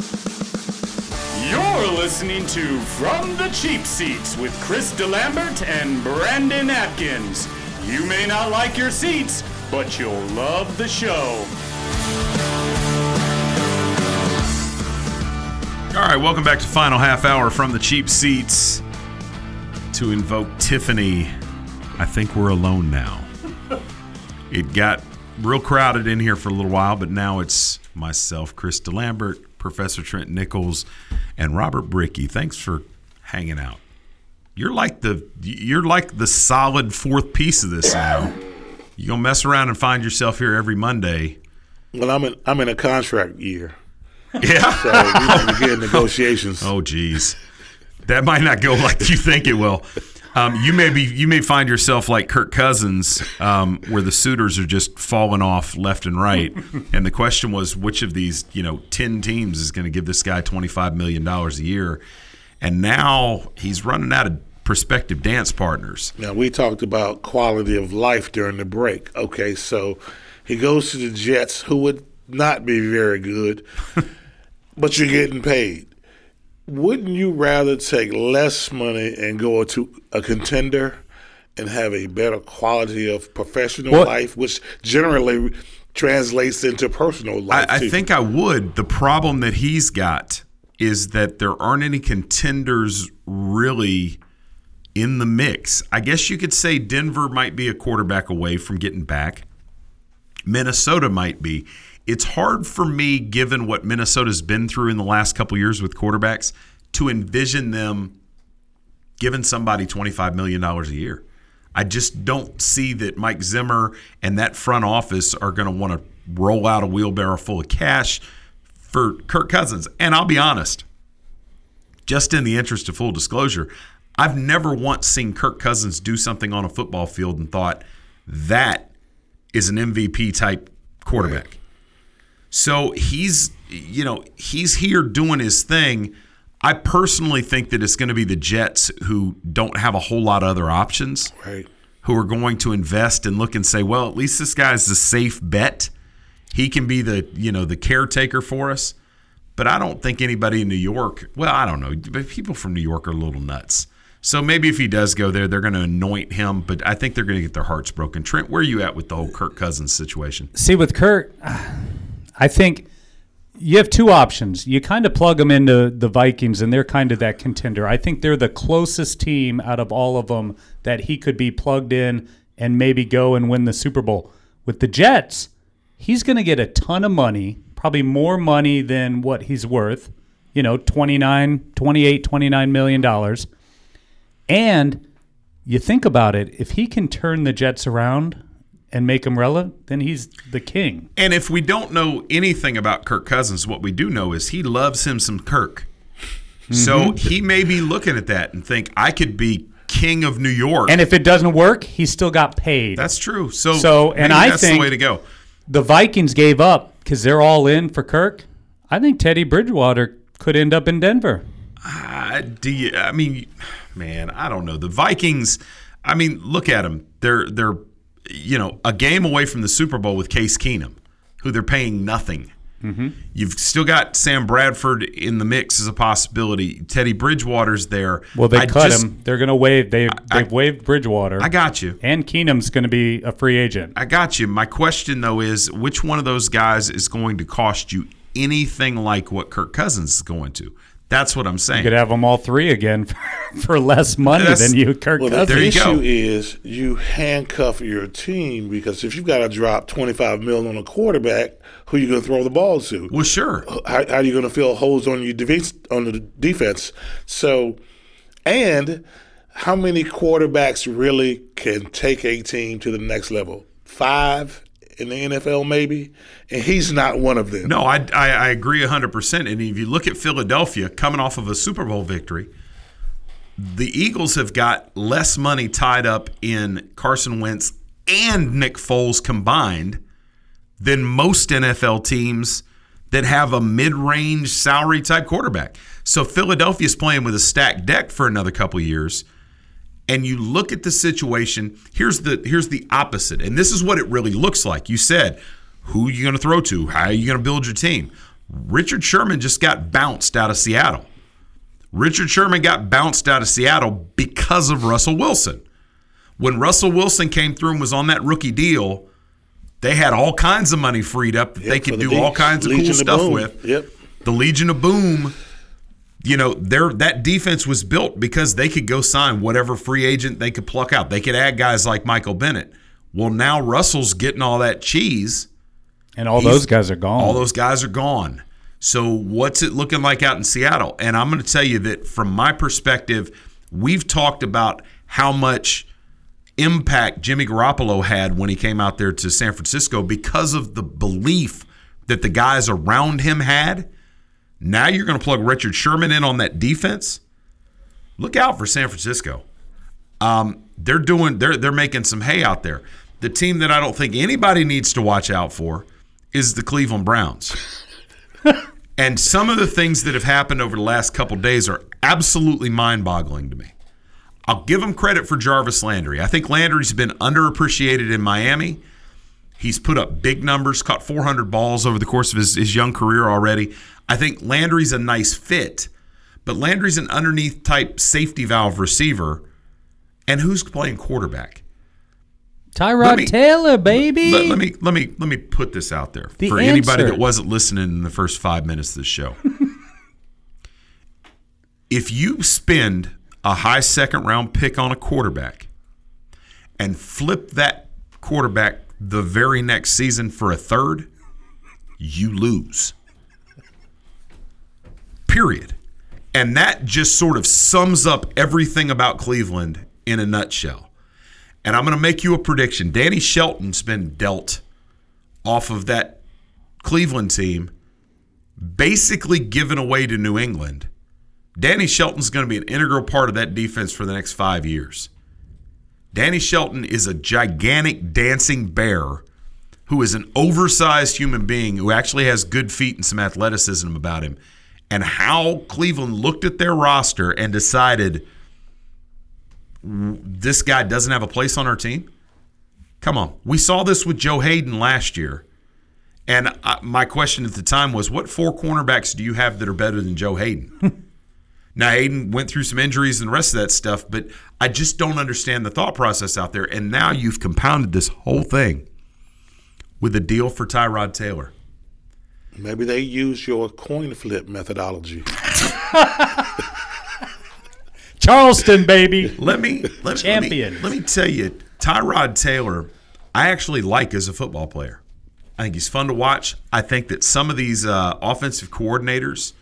You're listening to From the Cheap Seats with Chris DeLambert and Brandon Atkins. You may not like your seats, but you'll love the show. All right, welcome back to final half hour from the cheap seats. To invoke Tiffany, I think we're alone now. It got real crowded in here for a little while, but now it's myself, Chris DeLambert, Professor Trent Nichols, and Robert Bricky. Thanks for hanging out. You're like the you're like the solid fourth piece of this now. You gonna mess around and find yourself here every Monday. Well, I'm in I'm in a contract year. Yeah. So we're get negotiations. Oh, geez, that might not go like you think it will. Um, you may be you may find yourself like Kirk Cousins, um, where the suitors are just falling off left and right. And the question was, which of these you know ten teams is going to give this guy twenty five million dollars a year? And now he's running out of prospective dance partners. Now we talked about quality of life during the break. Okay, so he goes to the Jets, who would not be very good, but you're getting paid. Wouldn't you rather take less money and go to a contender and have a better quality of professional Well- life, which generally translates into personal life? I, I think I would. The problem that he's got is that there aren't any contenders really in the mix. I guess you could say Denver might be a quarterback away from getting back. Minnesota might be. It's hard for me, given what Minnesota's been through in the last couple years with quarterbacks, to envision them giving somebody $25 million a year. I just don't see that Mike Zimmer and that front office are going to want to roll out a wheelbarrow full of cash for Kirk Cousins. And I'll be honest, just in the interest of full disclosure, I've never once seen Kirk Cousins do something on a football field and thought that is an MVP type quarterback. So he's, you know, he's here doing his thing. I personally think that it's going to be the Jets who don't have a whole lot of other options, right? Who are going to invest and look and say, well, at least this guy's a safe bet. He can be the, you know, the caretaker for us. But I don't think anybody in New York, well, I don't know, but people from New York are a little nuts. So maybe if he does go there, they're going to anoint him, but I think they're going to get their hearts broken. Trent, where are you at with the whole Kirk Cousins situation? See, with Kurt, I think you have two options. You kind of plug them into the Vikings, and they're kind of that contender. I think they're the closest team out of all of them that he could be plugged in and maybe go and win the Super Bowl. With the Jets, he's going to get a ton of money, probably more money than what he's worth. You know, 29, 28, 29 million dollars. And you think about it, if he can turn the Jets around and make him relevant, then he's the king. And if we don't know anything about Kirk Cousins, what we do know is he loves him some Kirk. So Mhm. he may be looking at that and think, I could be king of New York. And if it doesn't work, he still got paid. That's true. So, so and I that's think the way to go. The Vikings gave up because they're all in for Kirk. I think Teddy Bridgewater could end up in Denver. Uh, do you, I mean, man, I don't know. The Vikings. I mean, look at them. They're they're you know a game away from the Super Bowl with Case Keenum, who they're paying nothing. Mm-hmm. You've still got Sam Bradford in the mix as a possibility. Teddy Bridgewater's there. Well, they I cut just- him. They're going to waive. They they've waived Bridgewater. I got you. And Keenum's going to be a free agent. I got you. My question though is, which one of those guys is going to cost you anything like what Kirk Cousins is going to? That's what I'm saying. You could have them all three again for, for less money That's- than you, Kirk Well, the Cousins. issue is you handcuff your team because if you've got to drop twenty five million on a quarterback, who are you going to throw the ball to? Well, sure. How, how are you going to fill holes on your defense on the defense? So, and how many quarterbacks really can take a team to the next level? Five in the NFL, maybe, and he's not one of them. No, I, I, I agree 100%. And if you look at Philadelphia coming off of a Super Bowl victory, the Eagles have got less money tied up in Carson Wentz and Nick Foles combined than most NFL teams that have a mid range salary type quarterback. So Philadelphia's playing with a stacked deck for another couple years. And you look at the situation, here's the here's the opposite. And this is what it really looks like. You said, who are you going to throw to? How are you going to build your team? Richard Sherman just got bounced out of Seattle. Richard Sherman got bounced out of Seattle because of Russell Wilson. When Russell Wilson came through and was on that rookie deal, they had all kinds of money freed up that they could the do all Legion- kinds of cool of stuff Boom. with. Yep. The Legion of Boom, you know, their that defense was built because they could go sign whatever free agent they could pluck out. They could add guys like Michael Bennett. Well, now Russell's getting all that cheese. And all He's- those guys are gone. All those guys are gone. So what's it looking like out in Seattle? And I'm going to tell you that from my perspective, we've talked about how much impact Jimmy Garoppolo had when he came out there to San Francisco because of the belief that the guys around him had. Now you're going to plug Richard Sherman in on that defense. Look out for San Francisco. Um, they're doing they're they're making some hay out there. The team that I don't think anybody needs to watch out for is the Cleveland Browns. and some of the things that have happened over the last couple days are absolutely mind-boggling to me. I'll give him credit for Jarvis Landry. I think Landry's been underappreciated in Miami. He's put up big numbers, caught 400 balls over the course of his, his young career already. I think Landry's a nice fit, but Landry's an underneath type safety valve receiver. And who's playing quarterback? Tyrod me- Taylor, baby. Let, let me let me let me put this out there The for anybody that wasn't listening in the first five minutes of the show. if you spend a high second round pick on a quarterback and flip that quarterback the very next season for a third, you lose. Period. And that just sort of sums up everything about Cleveland in a nutshell. And I'm going to make you a prediction. Danny Shelton's been dealt off of that Cleveland team, basically given away to New England. Danny Shelton's going to be an integral part of that defense for the next five years. Danny Shelton is a gigantic dancing bear who is an oversized human being who actually has good feet and some athleticism about him. And how Cleveland looked at their roster and decided this guy doesn't have a place on our team? Come on. We saw this with Joe Haden last year. And I, my question at the time was what four cornerbacks do you have that are better than Joe Haden? now, Haden went through some injuries and the rest of that stuff, but I just don't understand the thought process out there. And now you've compounded this whole thing with a deal for Tyrod Taylor. Maybe they use your coin flip methodology. Charleston, baby. Let me let, Champion. Let me, let me tell you, Tyrod Taylor, I actually like as a football player. I think he's fun to watch. I think that some of these uh, offensive coordinators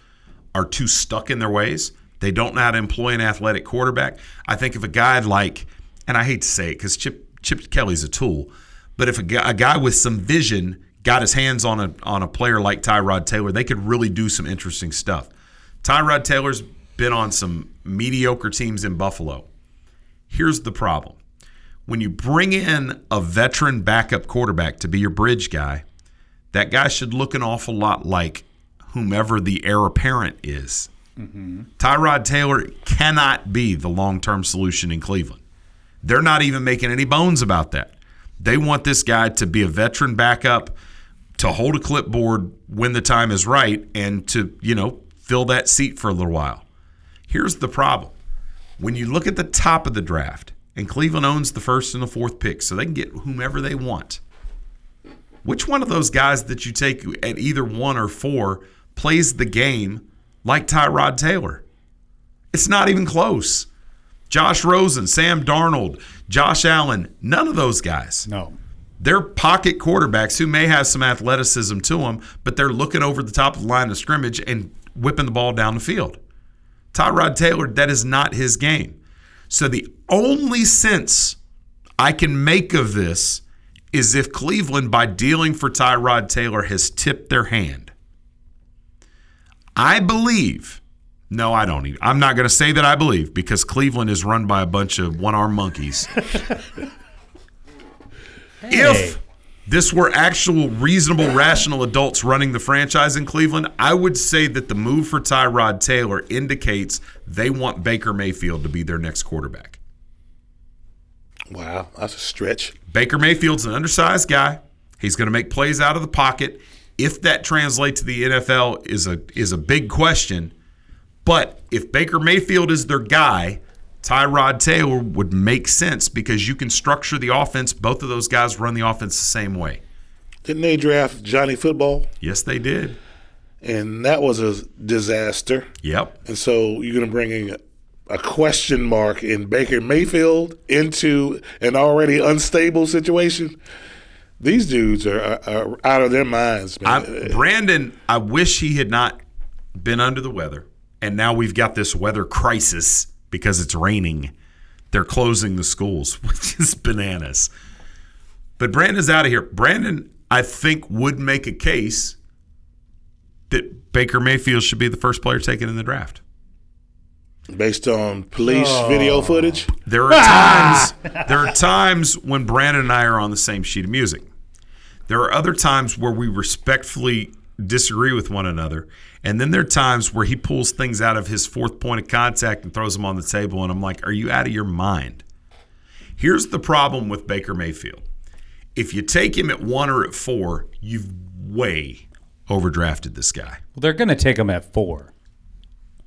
are too stuck in their ways. They don't know how to employ an athletic quarterback. I think if a guy like, and I hate to say it because Chip Chip Kelly's a tool, but if a guy, a guy with some vision got his hands on a on a player like Tyrod Taylor, they could really do some interesting stuff. Tyrod Taylor's been on some mediocre teams in Buffalo. Here's the problem. When you bring in a veteran backup quarterback to be your bridge guy, that guy should look an awful lot like whomever the heir apparent is. Mm-hmm. Tyrod Taylor cannot be the long term solution in Cleveland. They're not even making any bones about that. They want this guy to be a veteran backup, to hold a clipboard when the time is right, and to, you know, fill that seat for a little while. Here's the problem when you look at the top of the draft, and Cleveland owns the first and the fourth pick, so they can get whomever they want. Which one of those guys that you take at either one or four plays the game like Tyrod Taylor? It's not even close. Josh Rosen, Sam Darnold, Josh Allen, none of those guys. No. They're pocket quarterbacks who may have some athleticism to them, but they're looking over the top of the line of scrimmage and whipping the ball down the field. Tyrod Taylor, that is not his game. So the only sense I can make of this is if Cleveland, by dealing for Tyrod Taylor, has tipped their hand. I believe. No, I don't. Even, I'm not going to say that I believe because Cleveland is run by a bunch of one-armed monkeys. If this were actual reasonable, rational adults running the franchise in Cleveland, I would say that the move for Tyrod Taylor indicates they want Baker Mayfield to be their next quarterback. Wow, that's a stretch. Baker Mayfield's an undersized guy. He's going to make plays out of the pocket. If that translates to the NFL is a is a big question. But if Baker Mayfield is their guy, Tyrod Taylor would make sense because you can structure the offense. Both of those guys run the offense the same way. Didn't they draft Johnny Football? Yes, they did. And that was a disaster. Yep. And so you're going to bring in a question mark in Baker Mayfield into an already unstable situation. These dudes are, are, are out of their minds, man. I, Brandon, I wish he had not been under the weather. And now we've got this weather crisis because it's raining. They're closing the schools, which is bananas. But Brandon's out of here. Brandon, I think, would make a case that Baker Mayfield should be the first player taken in the draft. Based on police oh. video footage? There are times there are times when Brandon and I are on the same sheet of music. There are other times where we respectfully disagree with one another. And then there are times where he pulls things out of his fourth point of contact and throws them on the table. And I'm like, are you out of your mind? Here's the problem with Baker Mayfield. If you take him at one or at four, you've way overdrafted this guy. Well, they're going to take him at four.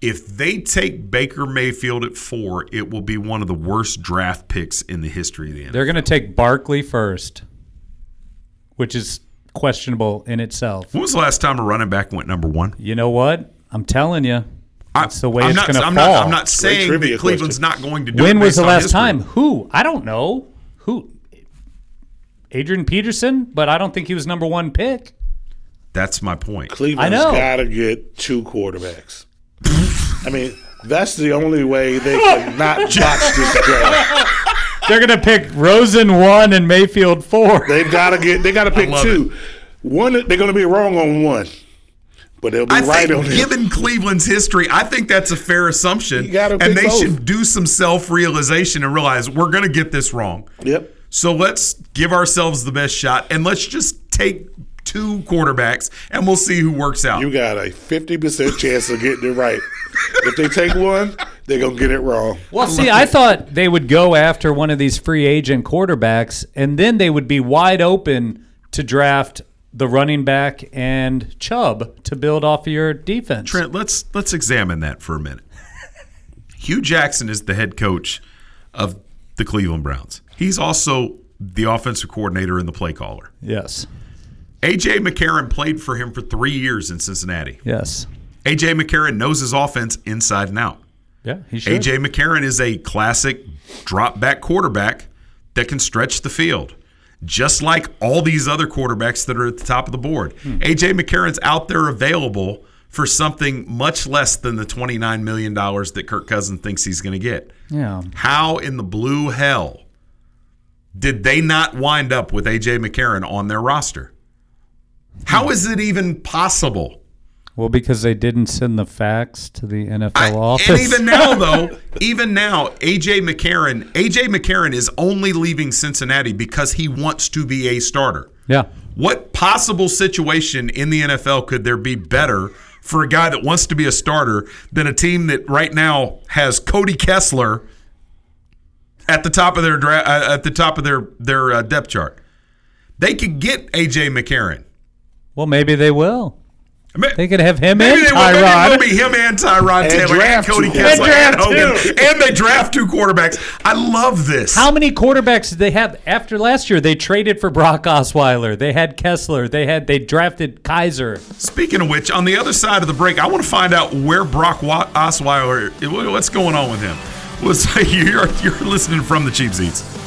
If they take Baker Mayfield at four, it will be one of the worst draft picks in the history of the NFL. They're going to take Barkley first, which is questionable in itself. When was the last time a running back went number one? You know what? I'm telling you. That's the way I'm it's going to I'm fall. Not, I'm not saying that Cleveland's not going to do When it When was the last history. time? Who? I don't know. Who? Adrian Peterson, but I don't think he was number one pick. That's my point. Cleveland's got to get two quarterbacks. I mean, that's the only way they can not botch this draft. They're going to pick Rosen one and Mayfield four. They've got to get. They got to pick love two. One, they're going to be wrong on one, but they'll be I right think, on the given Cleveland's history, I think that's a fair assumption. gotta and pick they both. should do some self realization and realize we're going to get this wrong. Yep. So let's give ourselves the best shot and let's just take two quarterbacks and we'll see who works out. You got a fifty percent chance of getting it right. if they take one, they're gonna get it wrong. Well, see, I thought they would go after one of these free agent quarterbacks, and then they would be wide open to draft the running back and Chubb to build off of your defense. Trent, let's let's examine that for a minute. Hue Jackson is the head coach of the Cleveland Browns. He's also the offensive coordinator and the play caller. Yes. AJ McCarron played for him for three years in Cincinnati. Yes. AJ McCarron knows his offense inside and out. Yeah, he should. AJ McCarron is a classic drop back quarterback that can stretch the field, just like all these other quarterbacks that are at the top of the board. Hmm. AJ McCarron's out there available for something much less than the $29 million that Kirk Cousins thinks he's going to get. Yeah. How in the blue hell did they not wind up with AJ McCarron on their roster? How is it even possible? Well, because they didn't send the fax to the NFL office. And even now, though, even now, AJ McCarron, AJ McCarron is only leaving Cincinnati because he wants to be a starter. Yeah. What possible situation in the NFL could there be better for a guy that wants to be a starter than a team that right now has Cody Kessler at the top of their dra- uh, at the top of their their uh, depth chart? They could get AJ McCarron. Well, maybe they will. They could have him Maybe and they will, maybe it will be him and Tyrod And Taylor and draft Cody two Kessler and, quarterbacks. Hogan, And and they draft two quarterbacks. I love this. How many quarterbacks did they have after last year? They traded for Brock Osweiler. They had Kessler. They had they drafted Kizer. Speaking of which, on the other side of the break, I want to find out where Brock Osweiler, what's going on with him. Was you're you're listening from the cheap seats.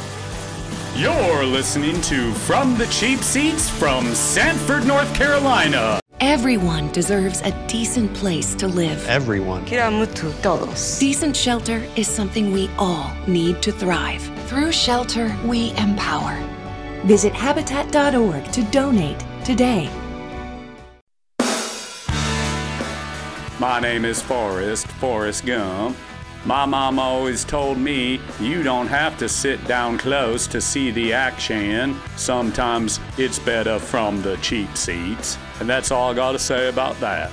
You're listening to From the Cheap Seats from Sanford, North Carolina. Everyone deserves a decent place to live. Everyone. todos. Decent shelter is something we all need to thrive. Through shelter, we empower. Visit habitat.org to donate today. My name is Forrest, Forrest Gump. My mom always told me you don't have to sit down close to see the action. Sometimes it's better from the cheap seats. And that's all I gotta say about that.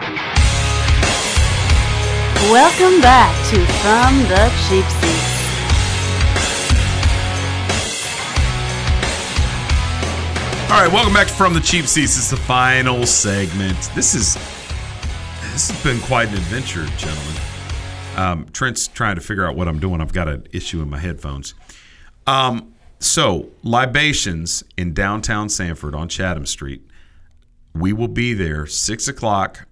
Welcome back to From the Cheap Seats. All right, welcome back to from the cheap seats. It's the final segment. This is this has been quite an adventure, gentlemen. Um, Trent's trying to figure out what I'm doing. I've got an issue in my headphones. Um, so libations in downtown Sanford on Chatham Street. We will be there six o'clock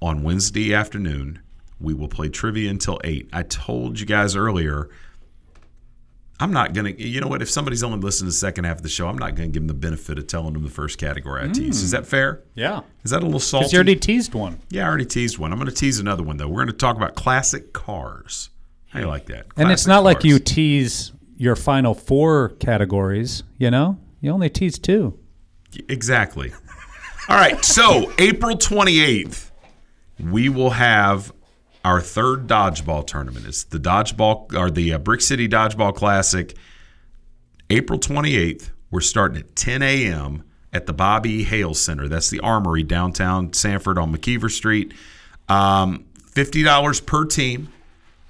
on Wednesday afternoon. We will play trivia until eight. I told you guys earlier. I'm not gonna. You know what? If somebody's only listening to the second half of the show, I'm not gonna give them the benefit of telling them the first category I mm. tease. Is that fair? Yeah. Is that a little salty? Because you already teased one. Yeah, I already teased one. I'm going to tease another one though. We're going to talk about classic cars. How you like that? And it's Classic not like you tease your final four categories, you know? You only tease two. Exactly. All right. So April 28th, we will have our third dodgeball tournament. It's the dodgeball or the uh, Brick City Dodgeball Classic. April 28th. We're starting at 10 a.m. at the Bobby Hale Center. That's the Armory downtown Sanford on McKeever Street. Um, $50 per team.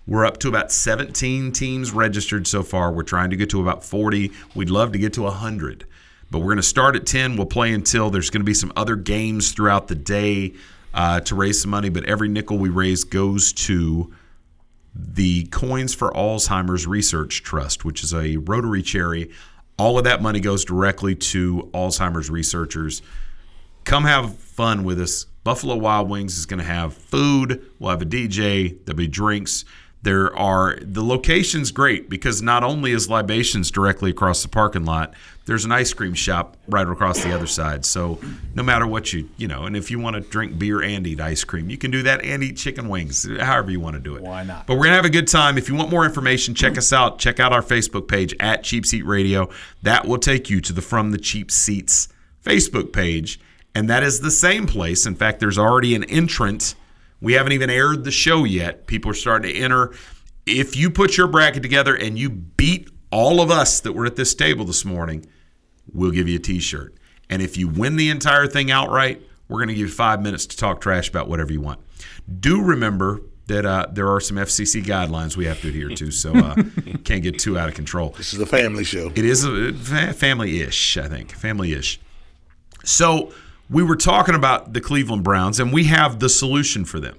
We're up to about 17 teams registered so far. We're trying to get to about 40. We'd love to get to 100. But we're going to start at 10. We'll play until there's going to be some other games throughout the day uh, to raise some money. But every nickel we raise goes to the Coins for Alzheimer's Research Trust, which is a Rotary charity. All of that money goes directly to Alzheimer's researchers. Come have fun with us. Buffalo Wild Wings is going to have food. We'll have a DJ. There'll be drinks. There are the location's great because not only is libations directly across the parking lot, there's an ice cream shop right across the other side. So no matter what you you know, and if you want to drink beer and eat ice cream, you can do that and eat chicken wings, however you want to do it. Why not? But we're gonna have a good time. If you want more information, check us out. Check out our Facebook page at Cheap Seat Radio. That will take you to the From the Cheap Seats Facebook page, and that is the same place. In fact, there's already an entrant. We haven't even aired the show yet. People are starting to enter. If you put your bracket together and you beat all of us that were at this table this morning, we'll give you a t-shirt. And if you win the entire thing outright, we're going to give you five minutes to talk trash about whatever you want. Do remember that uh, there are some FCC guidelines we have to adhere to, so uh, can't get too out of control. This is a family show. It is a family-ish, I think, family-ish. So we were talking about the Cleveland Browns, and we have the solution for them.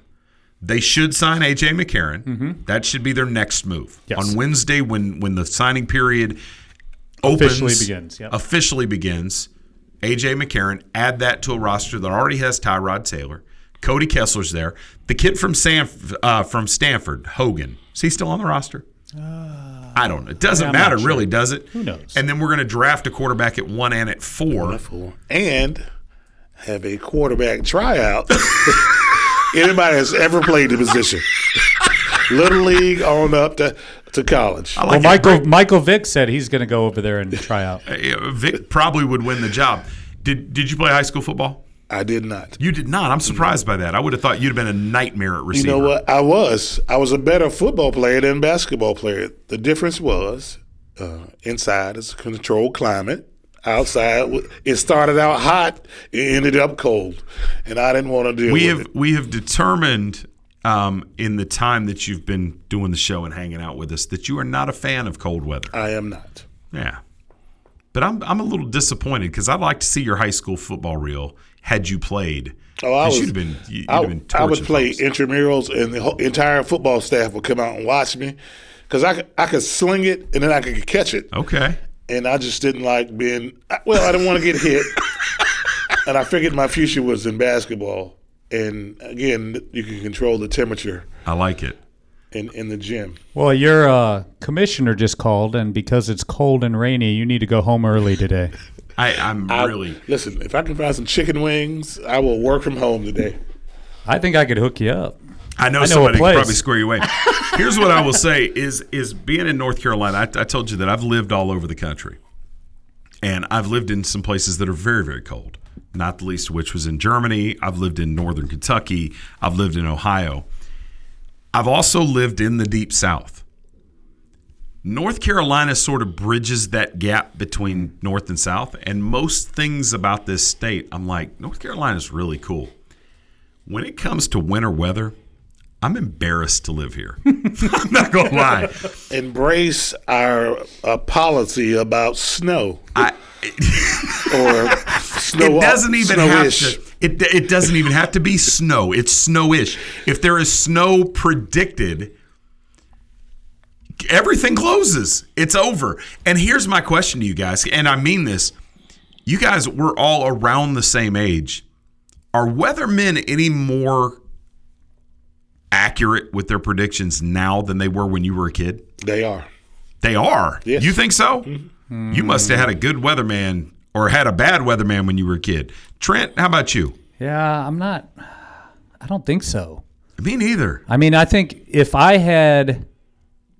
They should sign AJ McCarron. That should be their next move Yes. on Wednesday when when the signing period opens, Officially begins, yep. Officially begins. AJ McCarron. Add that to a roster that already has Tyrod Taylor. Cody Kessler's there. The kid from Sanf- uh, from Stanford, Hogan. Is he still on the roster? I don't know. It doesn't Uh, Yeah, matter, sure. really, does it? Who knows? And then we're going to draft a quarterback at one and at four. and have a quarterback tryout anybody has ever played the position. Little league on up to, to college. Like well, it. Michael Michael Vick said he's going to go over there and try out. Uh, Vic probably would win the job. Did Did you play high school football? I did not. You did not. I'm surprised by that. I would have thought you'd have been a nightmare at receiver. You know what? I was. I was a better football player than basketball player. The difference was uh, inside is a controlled climate. Outside, it started out hot. It ended up cold, and I didn't want to deal we with have it. we have determined um, in the time that you've been doing the show and hanging out with us that you are not a fan of cold weather. I am not. Yeah, but I'm I'm a little disappointed because I'd like to see your high school football reel had you played. Oh, I was. you'd have been. You'd I, have been I would play folks. intramurals, and the whole, entire football staff would come out and watch me because I I could sling it and then I could catch it. Okay. And I just didn't like being. Well, I didn't want to get hit, and I figured my future was in basketball. And again, you can control the temperature I like it. in in the gym. Well, your uh, commissioner just called, and because it's cold and rainy, you need to go home early today. I, I'm I- really. listen. If I can find some chicken wings, I will work from home today. I think I could hook you up. I know I know somebody could probably square you away. Here's what I will say: is is being in North Carolina. I, I told you that I've lived all over the country, and I've lived in some places that are very very cold. Not the least of which was in Germany. I've lived in northern Kentucky. I've lived in Ohio. I've also lived in the deep South. North Carolina sort of bridges that gap between North and South, and most things about this state, I'm like, North Carolina is really cool. When it comes to winter weather, I'm embarrassed to live here. I'm not gonna lie. Embrace our uh, policy about snow. I, or snow. it doesn't even have to. It, it doesn't even have to be snow. It's snowish. If there is snow predicted, everything closes. It's over. And here's my question to you guys, and I mean this: you guys, we're all around the same age. Are weathermen any more accurate with their predictions now than they were when you were a kid? They are. They are. Yes. You think so? Mm-hmm. You must have had a good weatherman or had a bad weatherman when you were a kid. Trent, how about you? Yeah, I'm not. I don't think so. Me neither. I mean, I think if I had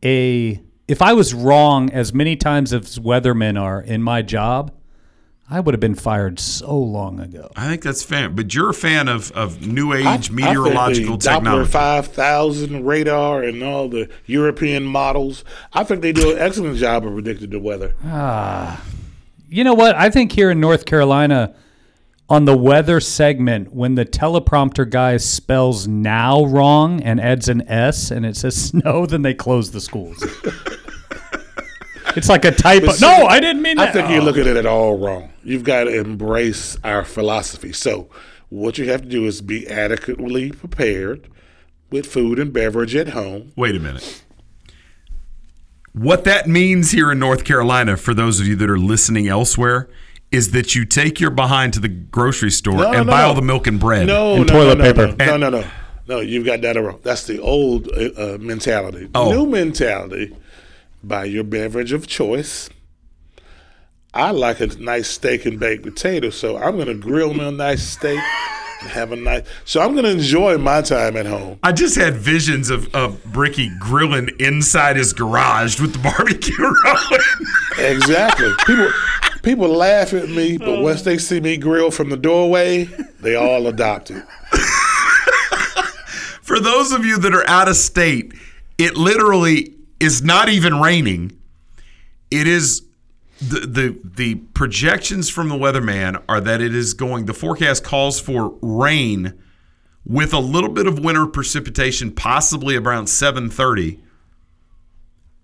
a, if I was wrong as many times as weathermen are in my job, I would have been fired so long ago. I think that's fair. But you're a fan of, of new I- age meteorological I think the technology. Doppler 5000 radar and all the European models. I think they do an excellent job of predicting the weather. Ah, you know what? I think here in North Carolina, on the weather segment, when the teleprompter guy spells now wrong and adds an S and it says snow, then they close the schools. it's like a typo. But see, no, I didn't mean that. I think you're Oh. looking at it all wrong. You've got to embrace our philosophy. So, what you have to do is be adequately prepared with food and beverage at home. Wait a minute. What that means here in North Carolina, for those of you that are listening elsewhere, is that you take your behind to the grocery store No, and no, buy no. all the milk and bread No, and no, toilet no, no, paper. No, no, no, no. No, you've got that wrong. That's the old uh, uh, mentality. Oh. New mentality. Buy your beverage of choice. I like a nice steak and baked potato, so I'm going to grill me a nice steak and have a nice. So I'm going to enjoy my time at home. I just had visions of, of Bricky grilling inside his garage with the barbecue rolling. Exactly. People people laugh at me, but oh. once they see me grill from the doorway, they all adopt it. For those of you that are out of state, it literally is not even raining. It is the the the projections from the weatherman are that it is going the forecast calls for rain with a little bit of winter precipitation possibly around 7:30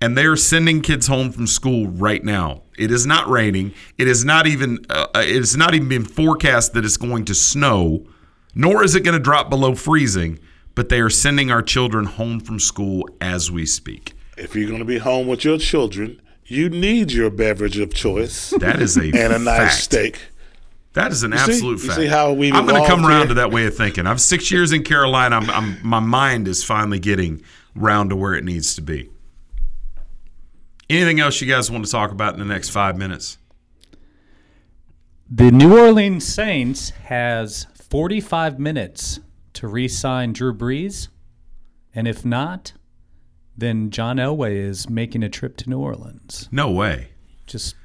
and they are sending kids home from school right now. It is not raining. It is not even uh, it is not even been forecast that it's going to snow, nor is it going to drop below freezing, but they are sending our children home from school as we speak. If you're going to be home with your children, you need your beverage of choice. That is a and a nice fact. steak. That is an You see? absolute You fact. see how we've I'm going to evolved come around here? to that way of thinking. I'm six years in Carolina. I'm, I'm, my mind is finally getting round to where it needs to be. Anything else you guys want to talk about in the next five minutes? The New Orleans Saints has 45 minutes to re-sign Drew Brees, and if not, then John Elway is making a trip to New Orleans. No way. Just,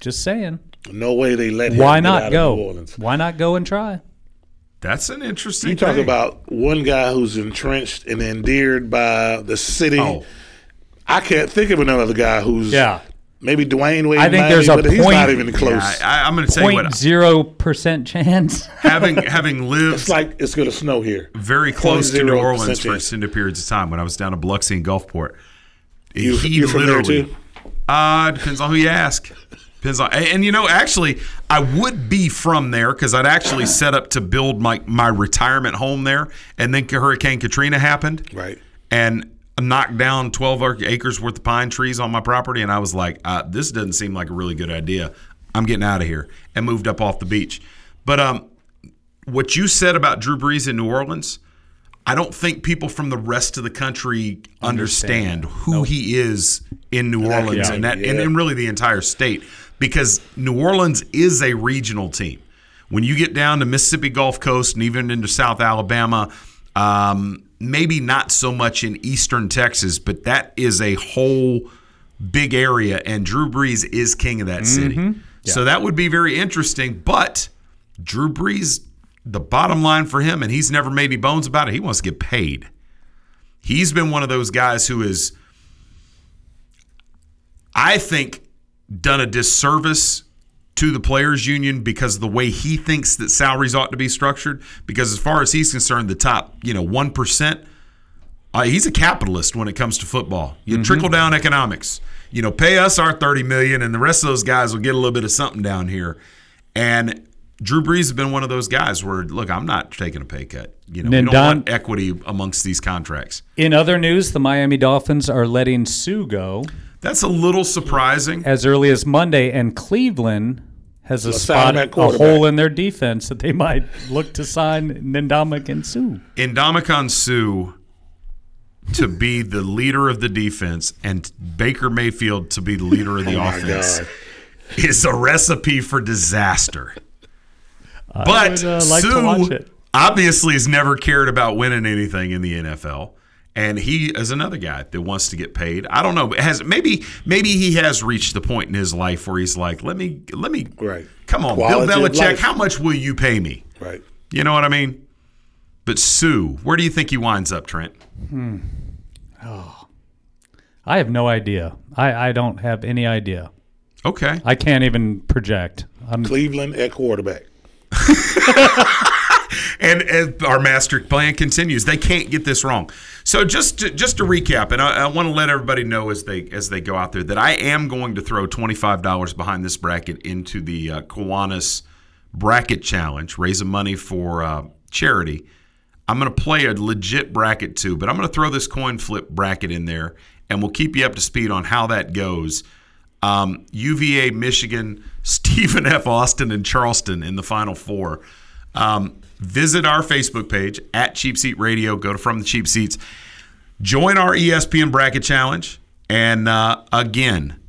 just saying. No way they let him Why not go? New Orleans. Why not go and try? That's an interesting. You talk about one guy who's entrenched and endeared by the city. Oh. I can't think of another guy who's Yeah. Maybe Dwyane Wade. I think Miami, there's a but he's point- not even close. Yeah, I, I'm going to say what. zero percent chance. having having lived It's like it's going to snow here. very close to New Orleans for extended periods of time when I was down in Biloxi and Gulfport. You- he you're from there literally. too? Uh, depends on who you ask. Depends on, and, and you know, actually, I would be from there because I'd actually set up to build my my retirement home there, and then Hurricane Katrina happened, Right. and knocked down 12 acres worth of pine trees on my property, and I was like, uh, this doesn't seem like a really good idea. I'm getting out of here, and moved up off the beach. But um, what you said about Drew Brees in New Orleans, I don't think people from the rest of the country understand, who he is in New Orleans could and that and, and really the entire state because New Orleans is a regional team. When you get down to Mississippi Gulf Coast and even into South Alabama, um, maybe not so much in eastern Texas, but that is a whole big area, and Drew Brees is king of that city. Mhm. So that would be very interesting. But Drew Brees, the bottom line for him, and he's never made any bones about it, he wants to get paid. He's been one of those guys who is, I think, done a disservice to the players union because of the way he thinks that salaries ought to be structured. Because as far as he's concerned, the top, you know, one percent, uh, he's a capitalist when it comes to football. You trickle down economics. You know, pay us our thirty million, and the rest of those guys will get a little bit of something down here. And Drew Brees has been one of those guys where, look, I'm not taking a pay cut. You know, we don't Nindon- want equity amongst these contracts. In other news, the Miami Dolphins are letting Suh go That's a little surprising. as early as Monday, and Cleveland has a spot, a hole in their defense that they might look to sign Ndamuk and Sue. Ndamukong Suh to be the leader of the defense and Baker Mayfield to be the leader of the Oh offense is a recipe for disaster. but would, uh, like to Suh watch it. obviously has never cared about winning anything in the NFL. And he is another guy that wants to get paid. I don't know. Has maybe maybe he has reached the point in his life where he's like, let me let me Right. come on, Quality Bill Belichick, how much will you pay me? Right. You know what I mean? But Suh, where do you think he winds up, Trent? Hmm. Oh, I have no idea. I, I don't have any idea. Okay. I can't even project. I'm, Cleveland at quarterback. and, and our master plan continues. They can't get this wrong. So just to, just to recap, and I, I want to let everybody know as they as they go out there that I am going to throw twenty five dollars behind this bracket into the uh, Kiwanis bracket challenge, raising money for uh, charity. I'm going to play a legit bracket too, but I'm going to throw this coin flip bracket in there, and we'll keep you up to speed on how that goes. Um, UVA, Michigan, Stephen F. Austin, and Charleston in the Final Four. Um, visit our Facebook page at Cheap Seat Radio. Go to From the Cheap Seats. Join our ESPN Bracket Challenge. And uh, again,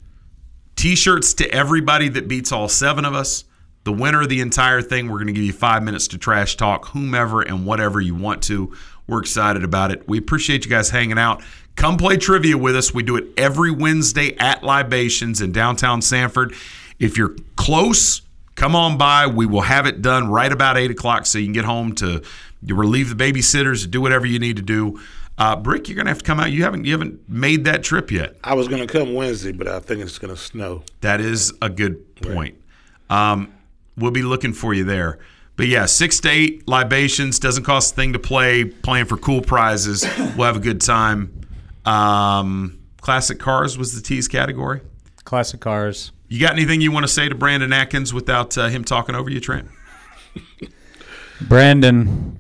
t shirts to everybody that beats all seven of us. The winner of the entire thing, we're going to give you five minutes to trash talk whomever and whatever you want to. We're excited about it. We appreciate you guys hanging out. Come play trivia with us. We do it every Wednesday at Libations in downtown Sanford. If you're close, come on by. We will have it done right about 8 o'clock so you can get home to you relieve the babysitters, do whatever you need to do. Uh, Brick, you're gonna have to come out. You haven't you haven't made that trip yet. I was going to come Wednesday, but I think it's going to snow. That is a good point. Um, we'll be looking for you there. But yeah, six to eight libations doesn't cost a thing to play. Playing for cool prizes. We'll have a good time. Um, classic cars was the tease category. classic cars. You got anything you want to say to Brandon Atkins without uh, him talking over you, Trent? Brandon,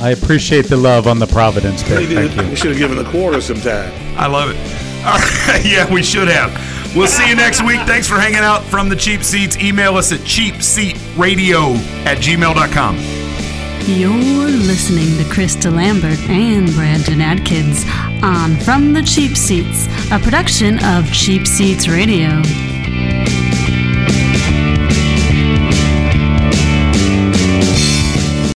I appreciate the love on the Providence We. Thank you. we should have given the quarter some time. I love it. All right. yeah, we should have. We'll see you next week. Thanks for hanging out from the cheap seats. Email us at cheapseatradio at gmail.com. You're listening to Chris DeLambert and Brandon Atkins on From the Cheap Seats, a production of Cheap Seats Radio. Bye.